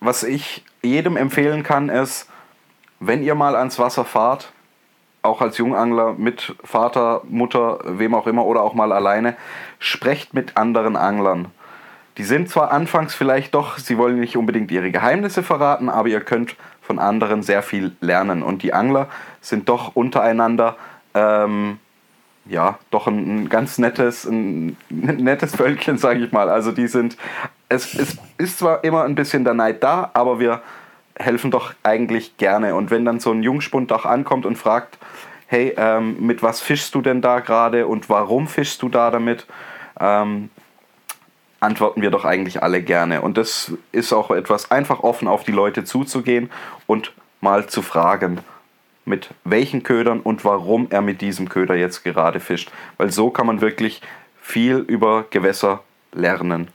was ich jedem empfehlen kann, ist, wenn ihr mal ans Wasser fahrt, auch als Jungangler mit Vater, Mutter, wem auch immer oder auch mal alleine, sprecht mit anderen Anglern. Die sind zwar anfangs vielleicht doch, sie wollen nicht unbedingt ihre Geheimnisse verraten, aber ihr könnt von anderen sehr viel lernen. Und die Angler sind doch untereinander ähm, ja doch ein, ein, ganz nettes, ein, nettes Völkchen, sage ich mal. Also die sind, es, es ist zwar immer ein bisschen der Neid da, aber wir helfen doch eigentlich gerne. Und wenn dann so ein Jungspund auch ankommt und fragt, hey, ähm, mit was fischst du denn da gerade und warum fischst du da damit? Ähm, antworten wir doch eigentlich alle gerne. Und das ist auch etwas, einfach offen auf die Leute zuzugehen und mal zu fragen, mit welchen Ködern und warum er mit diesem Köder jetzt gerade fischt. Weil so kann man wirklich viel über Gewässer lernen.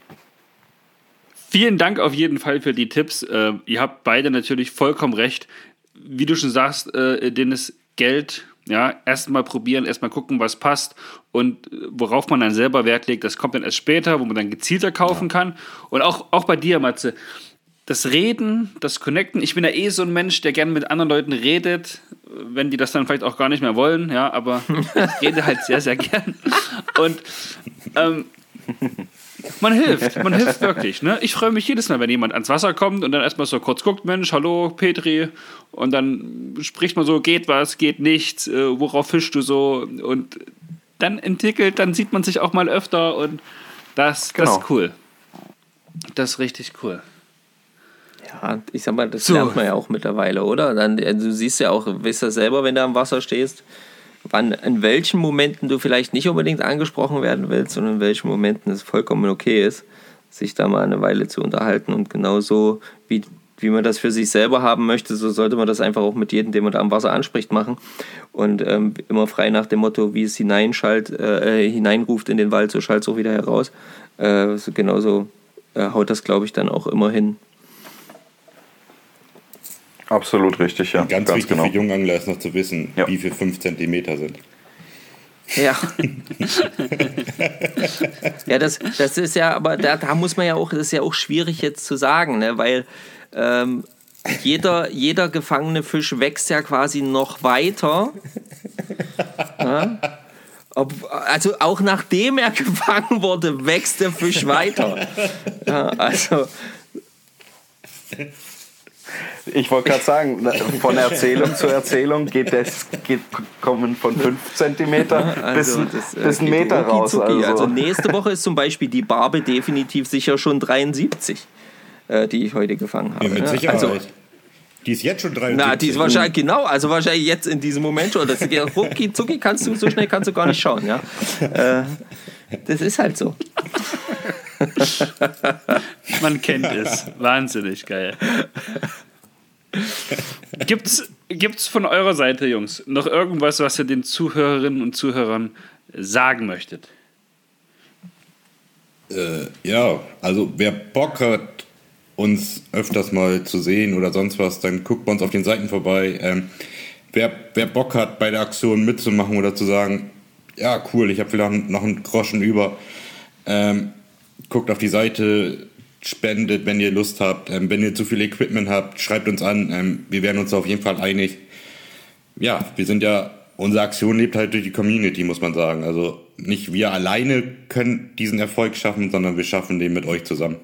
Vielen Dank auf jeden Fall für die Tipps. Äh, ihr habt beide natürlich vollkommen recht. Wie du schon sagst, äh, Dennis, Geld ja, erstmal probieren, erstmal gucken, was passt und äh, worauf man dann selber Wert legt, das kommt dann erst später, wo man dann gezielter kaufen ja. kann. Und auch, auch bei dir, Matze, das Reden, das Connecten. Ich bin ja eh so ein Mensch, der gerne mit anderen Leuten redet, wenn die das dann vielleicht auch gar nicht mehr wollen, ja, aber ich rede halt sehr, sehr gern. Und ähm, man hilft, man hilft wirklich. Ne? Ich freue mich jedes Mal, wenn jemand ans Wasser kommt und dann erstmal so kurz guckt, Mensch, hallo Petri. Und dann spricht man so, geht was, geht nichts, äh, worauf fischst du so? Und dann entwickelt, dann sieht man sich auch mal öfter und das, genau. das ist cool. Das ist richtig cool. Ja, ich sag mal, das so. lernt man ja auch mittlerweile, oder? Dann, also du siehst ja auch, weißt du selber, wenn du am Wasser stehst, wann, in welchen Momenten du vielleicht nicht unbedingt angesprochen werden willst und in welchen Momenten es vollkommen okay ist, sich da mal eine Weile zu unterhalten. Und genauso wie, wie man das für sich selber haben möchte, so sollte man das einfach auch mit jedem, den man da am Wasser anspricht, machen. Und ähm, immer frei nach dem Motto, wie es hineinschallt, äh, hineinruft in den Wald, so schallt es auch wieder heraus. Äh, so genauso äh, haut das, glaube ich, dann auch immer hin. Absolut richtig, ja. Und ganz, ganz wichtig genau. für Jungangler ist noch zu wissen, ja. wie viel 5 cm sind. Ja. ja, das, das ist ja, aber da, da muss man ja auch, das ist ja auch schwierig jetzt zu sagen, ne? weil ähm, jeder, jeder gefangene Fisch wächst ja quasi noch weiter. Ja? Ob, also auch nachdem er gefangen wurde, wächst der Fisch weiter. Ja, also Ich wollte gerade sagen, von Erzählung zu Erzählung geht das geht, kommen von 5 cm Also, bis, das, äh, bis einen Meter raus. Also. Also nächste Woche ist zum Beispiel die Barbe definitiv sicher schon 73, äh, die ich heute gefangen habe. Ja, mit Sicherheit. Also, die ist jetzt schon 73. na, die ist wahrscheinlich, genau, also wahrscheinlich jetzt in diesem Moment schon. Das geht rucki zucki kannst du, so schnell kannst du gar nicht schauen, ja. Äh, das ist halt so. Man kennt es. Wahnsinnig geil. Gibt's, gibt's von eurer Seite, Jungs, noch irgendwas, was ihr den Zuhörerinnen und Zuhörern sagen möchtet? Äh, ja, also wer Bock hat, uns öfters mal zu sehen oder sonst was, dann guckt bei uns auf den Seiten vorbei. Ähm, wer, wer Bock hat, bei der Aktion mitzumachen oder zu sagen, ja, cool, ich habe vielleicht noch einen Groschen über, ähm, guckt auf die Seite, spendet, wenn ihr Lust habt. Ähm, wenn ihr zu viel Equipment habt, schreibt uns an. Ähm, wir werden uns auf jeden Fall einig. Ja, wir sind ja, unsere Aktion lebt halt durch die Community, muss man sagen. Also nicht wir alleine können diesen Erfolg schaffen, sondern wir schaffen den mit euch zusammen.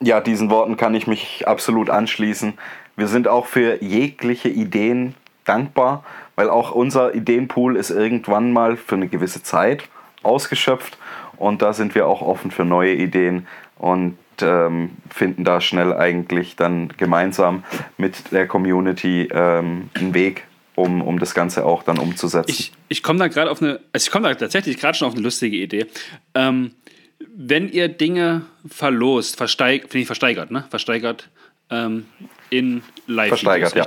Ja, diesen Worten kann ich mich absolut anschließen. Wir sind auch für jegliche Ideen dankbar, weil auch unser Ideenpool ist irgendwann mal für eine gewisse Zeit ausgeschöpft und da sind wir auch offen für neue Ideen und ähm, finden da schnell eigentlich dann gemeinsam mit der Community ähm, einen Weg, um, um das Ganze auch dann umzusetzen. Ich, ich komme da gerade auf eine, also ich komme da tatsächlich gerade schon auf eine lustige Idee. Ähm, wenn ihr Dinge verlost, versteigert, finde ich versteigert, ne? Versteigert ähm, in live Versteigert, ja.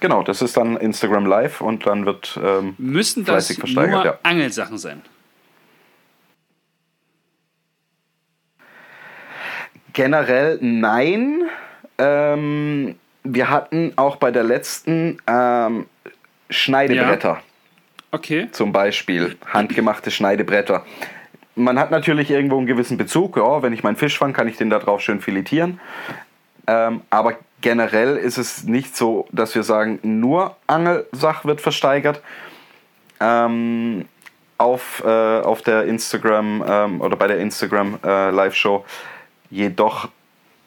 Genau, das ist dann Instagram Live und dann wird ähm, Müssen das fleißig versteigert, nur ja. Angelsachen sein? Generell nein. Ähm, wir hatten auch bei der letzten ähm, Schneidebretter Okay. zum Beispiel, handgemachte Schneidebretter. Man hat natürlich irgendwo einen gewissen Bezug. Ja, wenn ich meinen Fisch fange, kann ich den da drauf schön filetieren. Ähm, aber generell ist es nicht so, dass wir sagen, nur Angelsach wird versteigert. Ähm, auf, äh, auf der Instagram ähm, oder bei der Instagram äh, Live-Show. Jedoch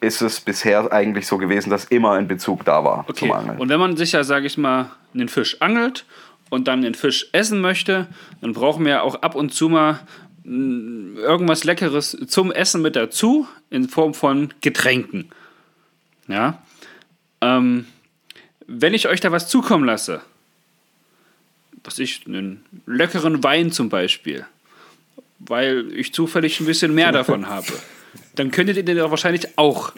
ist es bisher eigentlich so gewesen, dass immer ein Bezug da war Okay. zum Angeln. Und wenn man sich ja, sage ich mal, einen Fisch angelt und dann den Fisch essen möchte, dann brauchen wir auch ab und zu mal mm, irgendwas Leckeres zum Essen mit dazu in Form von Getränken. Ja. Ähm, wenn ich euch da was zukommen lasse, was ich, einen leckeren Wein zum Beispiel, weil ich zufällig ein bisschen mehr davon habe, dann könntet ihr den doch wahrscheinlich auch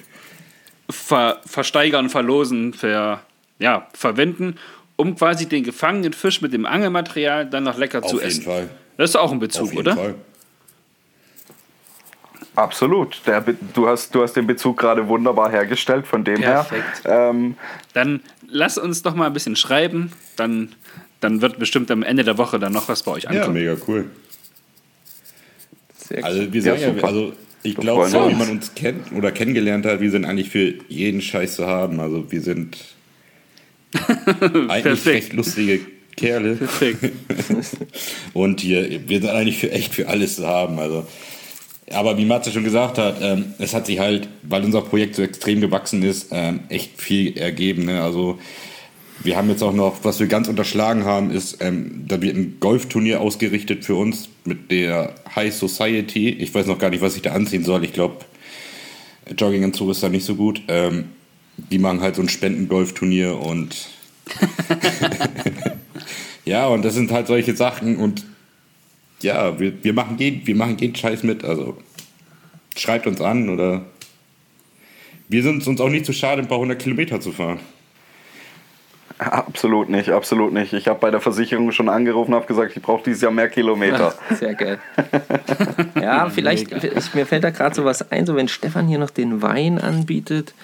ver versteigern, verlosen, ver ja, verwenden, um quasi den gefangenen Fisch mit dem Angelmaterial dann noch lecker zu Auf jeden essen. Fall. Das ist auch ein Bezug, Auf jeden oder? Fall. Absolut. Der, du, hast, du hast den Bezug gerade wunderbar hergestellt, von dem Perfekt. her. Ähm, Dann lass uns doch mal ein bisschen schreiben, dann, dann wird bestimmt am Ende der Woche dann noch was bei euch Ja, ankommen. mega cool. Sehr Also wir Ja, sagen ja, also ich glaube, so wie man uns kennt oder kennengelernt hat, wir sind eigentlich für jeden Scheiß zu haben. Also wir sind eigentlich recht lustige Kerle. Perfekt. Und hier, wir sind eigentlich für echt für alles zu haben. Also, aber wie Matze schon gesagt hat, ähm, es hat sich halt, weil unser Projekt so extrem gewachsen ist, ähm, echt viel ergeben. Ne? Also wir haben jetzt auch noch, was wir ganz unterschlagen haben, ist, ähm, da wird ein Golfturnier ausgerichtet für uns mit der High Society. Ich weiß noch gar nicht, was ich da anziehen soll. Ich glaube, Jogginganzug ist da nicht so gut. Ähm, die machen halt so ein Spendengolfturnier und ja, und das sind halt solche Sachen und ja, wir, wir, machen jeden, wir machen jeden Scheiß mit. Also schreibt uns an oder wir sind uns auch nicht zu schade, ein paar hundert Kilometer zu fahren. absolut nicht, absolut nicht. Ich habe bei der Versicherung schon angerufen und habe gesagt, ich brauche dieses Jahr mehr Kilometer. Sehr geil. ja, vielleicht, ich, mir fällt da gerade so was ein, so wenn Stefan hier noch den Wein anbietet,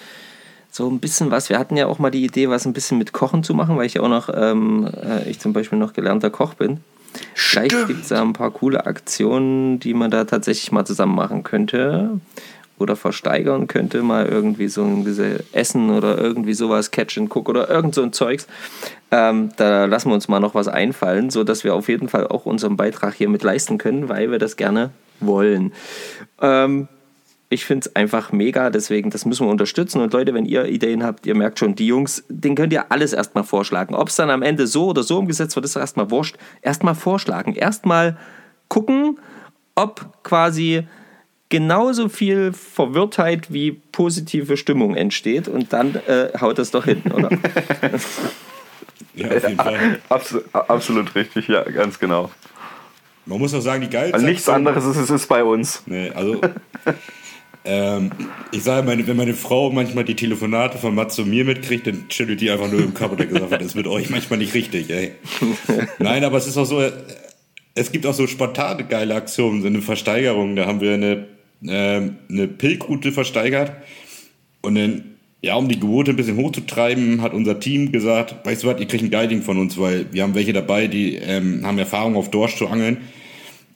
so ein bisschen was. Wir hatten ja auch mal die Idee, was ein bisschen mit Kochen zu machen, weil ich ja auch noch, ähm, äh, ich zum Beispiel noch gelernter Koch bin. Vielleicht gibt es da ein paar coole Aktionen, die man da tatsächlich mal zusammen machen könnte. Oder versteigern könnte, mal irgendwie so ein Essen oder irgendwie sowas, Catch and Cook oder irgend so ein Zeugs. Ähm, da lassen wir uns mal noch was einfallen, sodass wir auf jeden Fall auch unseren Beitrag hier mit leisten können, weil wir das gerne wollen. Ähm, ich finde es einfach mega, deswegen, das müssen wir unterstützen. Und Leute, wenn ihr Ideen habt, ihr merkt schon, die Jungs, den könnt ihr alles erstmal vorschlagen. Ob es dann am Ende so oder so umgesetzt wird, ist erstmal wurscht. Erstmal vorschlagen. Erstmal gucken, ob quasi genauso viel Verwirrtheit wie positive Stimmung entsteht und dann äh, haut das doch hin, oder? Ja, auf jeden Fall. Absolut, absolut richtig, ja, ganz genau. Man muss auch sagen, die geilste. Nichts anderes ist es bei uns. Nee, also. ähm, ich sage, meine, wenn meine Frau manchmal die Telefonate von Mats und mir mitkriegt, dann schüttelt die einfach nur im Kopf und hat gesagt, das ist mit euch manchmal nicht richtig, ey. Nein, aber es ist auch so, äh, es gibt auch so spontane geile Aktionen, so eine Versteigerung. Da haben wir eine, ähm, eine Pilgroute versteigert und dann, ja, um die Quote ein bisschen hochzutreiben, hat unser Team gesagt, weißt du was, ihr kriegt ein Guiding von uns, weil wir haben welche dabei, die ähm, haben Erfahrung auf Dorsch zu angeln.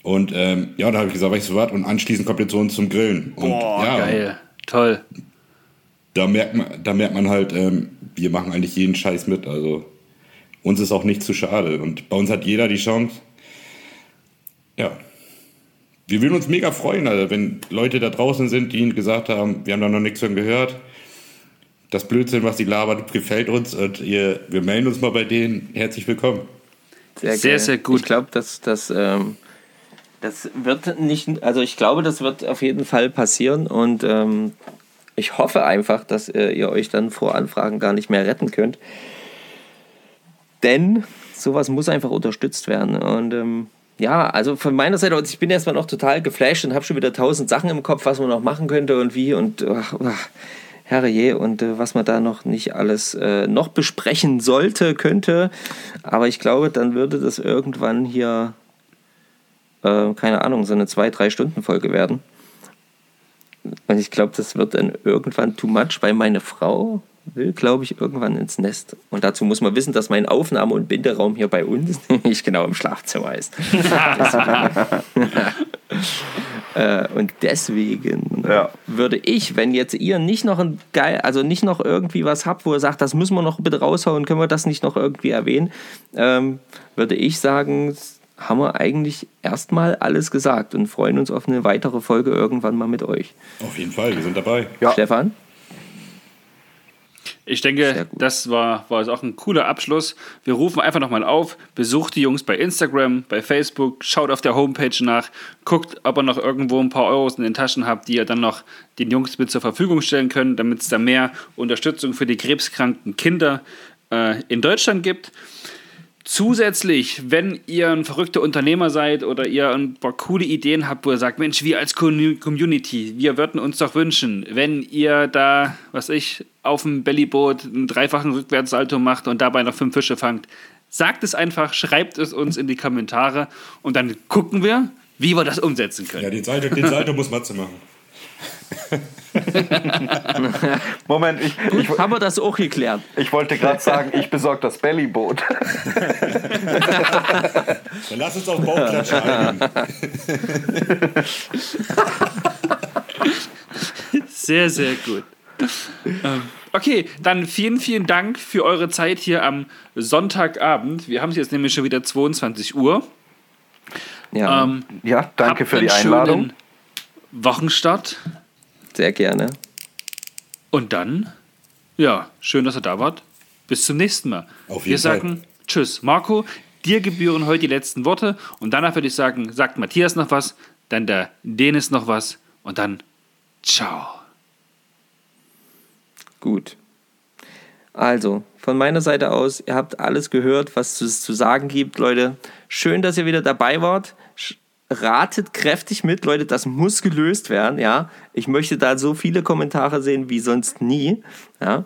Und ähm, ja, da habe ich gesagt, weißt du was, und anschließend kommt ihr zu uns zum Grillen. Und Boah, ja, geil. Toll. da merkt man, da merkt man halt, ähm, wir machen eigentlich jeden Scheiß mit. Also uns ist auch nicht zu schade. Und bei uns hat jeder die Chance. Ja. Wir würden uns mega freuen, also wenn Leute da draußen sind, die ihnen gesagt haben, wir haben da noch nichts von gehört. Das Blödsinn, was die labert, gefällt uns und ihr, wir melden uns mal bei denen. Herzlich willkommen. Sehr, geil. sehr gut. Ich glaube, dass das, ähm, das wird nicht, also ich glaube, das wird auf jeden Fall passieren und ähm, ich hoffe einfach, dass äh, ihr euch dann vor Anfragen gar nicht mehr retten könnt. Denn sowas muss einfach unterstützt werden. Und ähm, ja, also von meiner Seite, aus, ich bin erstmal noch total geflasht und habe schon wieder tausend Sachen im Kopf, was man noch machen könnte und wie und ach, ach, herrje und äh, was man da noch nicht alles äh, noch besprechen sollte, könnte. Aber ich glaube, dann würde das irgendwann hier, äh, keine Ahnung, so eine zwei, drei Stunden Folge werden. Und ich glaube, das wird dann irgendwann too much, weil meine Frau will, glaube ich, irgendwann ins Nest. Und dazu muss man wissen, dass mein Aufnahme- und Binderaum hier bei uns nicht genau im Schlafzimmer ist. äh, und deswegen Ja. würde ich, wenn jetzt ihr nicht noch ein geil, also nicht noch irgendwie was habt, wo ihr sagt, das müssen wir noch bitte raushauen, können wir das nicht noch irgendwie erwähnen, ähm, würde ich sagen, haben wir eigentlich erstmal alles gesagt und freuen uns auf eine weitere Folge irgendwann mal mit euch. Auf jeden Fall, wir sind dabei. Ja. Stefan? Ich denke, das war, war auch ein cooler Abschluss. Wir rufen einfach nochmal auf, besucht die Jungs bei Instagram, bei Facebook, schaut auf der Homepage nach, guckt, ob ihr noch irgendwo ein paar Euros in den Taschen habt, die ihr dann noch den Jungs mit zur Verfügung stellen könnt, damit es da mehr Unterstützung für die krebskranken Kinder äh, in Deutschland gibt. Zusätzlich, wenn ihr ein verrückter Unternehmer seid oder ihr ein paar coole Ideen habt, wo ihr sagt, Mensch, wir als Commu- Community, wir würden uns doch wünschen, wenn ihr da, was ich, auf dem Bellyboot einen dreifachen Rückwärtssalto macht und dabei noch fünf Fische fangt, sagt es einfach, schreibt es uns in die Kommentare und dann gucken wir, wie wir das umsetzen können. Ja, den Salto, den Salto muss Matze machen. Moment, ich, ich, Haben wir das auch geklärt? ich wollte gerade sagen, ich besorge das Bellyboot. Dann lass uns auf Bauklatsche einigen. Sehr, sehr gut. Ähm, Okay, dann vielen, vielen Dank für eure Zeit hier am Sonntagabend. Wir haben es jetzt nämlich schon wieder 22 Uhr. Ja, Ähm, Ja, danke für die Einladung. schönen Wochenstart. Sehr gerne. Und dann, ja, schön, dass ihr da wart. Bis zum nächsten Mal. Auf Wir jeden Fall. sagen Tschüss. Marco, dir gebühren heute die letzten Worte. Und danach würde ich sagen, sagt Matthias noch was, dann der Denis noch was und dann ciao. Gut. Also, von meiner Seite aus, ihr habt alles gehört, was es zu sagen gibt, Leute. Schön, dass ihr wieder dabei wart. Ratet kräftig mit, Leute, das muss gelöst werden, ja. Ich möchte da so viele Kommentare sehen wie sonst nie, ja.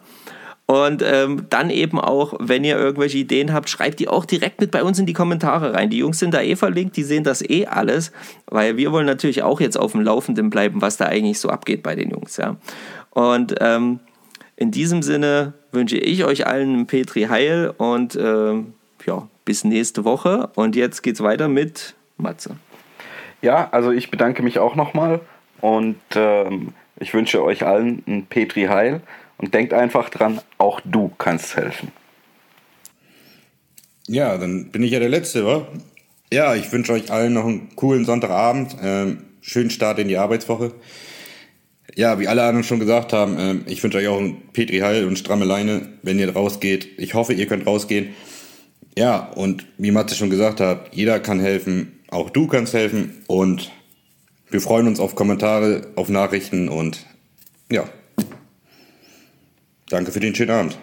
Und ähm, dann eben auch, wenn ihr irgendwelche Ideen habt, schreibt die auch direkt mit bei uns in die Kommentare rein. Die Jungs sind da eh verlinkt, die sehen das eh alles, weil wir wollen natürlich auch jetzt auf dem Laufenden bleiben, was da eigentlich so abgeht bei den Jungs, ja. Und ähm, in diesem Sinne wünsche ich euch allen einen Petri Heil und ähm, ja, bis nächste Woche. Und jetzt geht's weiter mit Matze. Ja, also ich bedanke mich auch nochmal und ähm, ich wünsche euch allen ein Petri Heil und denkt einfach dran, auch du kannst helfen. Ja, dann bin ich ja der Letzte, wa? Ja, ich wünsche euch allen noch einen coolen Sonntagabend. Ähm, schönen Start in die Arbeitswoche. Ja, wie alle anderen schon gesagt haben, ähm, ich wünsche euch auch ein Petri Heil und stramme Leine, wenn ihr rausgeht. Ich hoffe, ihr könnt rausgehen. Ja, und wie Matze schon gesagt hat, jeder kann helfen, auch du kannst helfen und wir freuen uns auf Kommentare, auf Nachrichten und ja. Danke für den schönen Abend.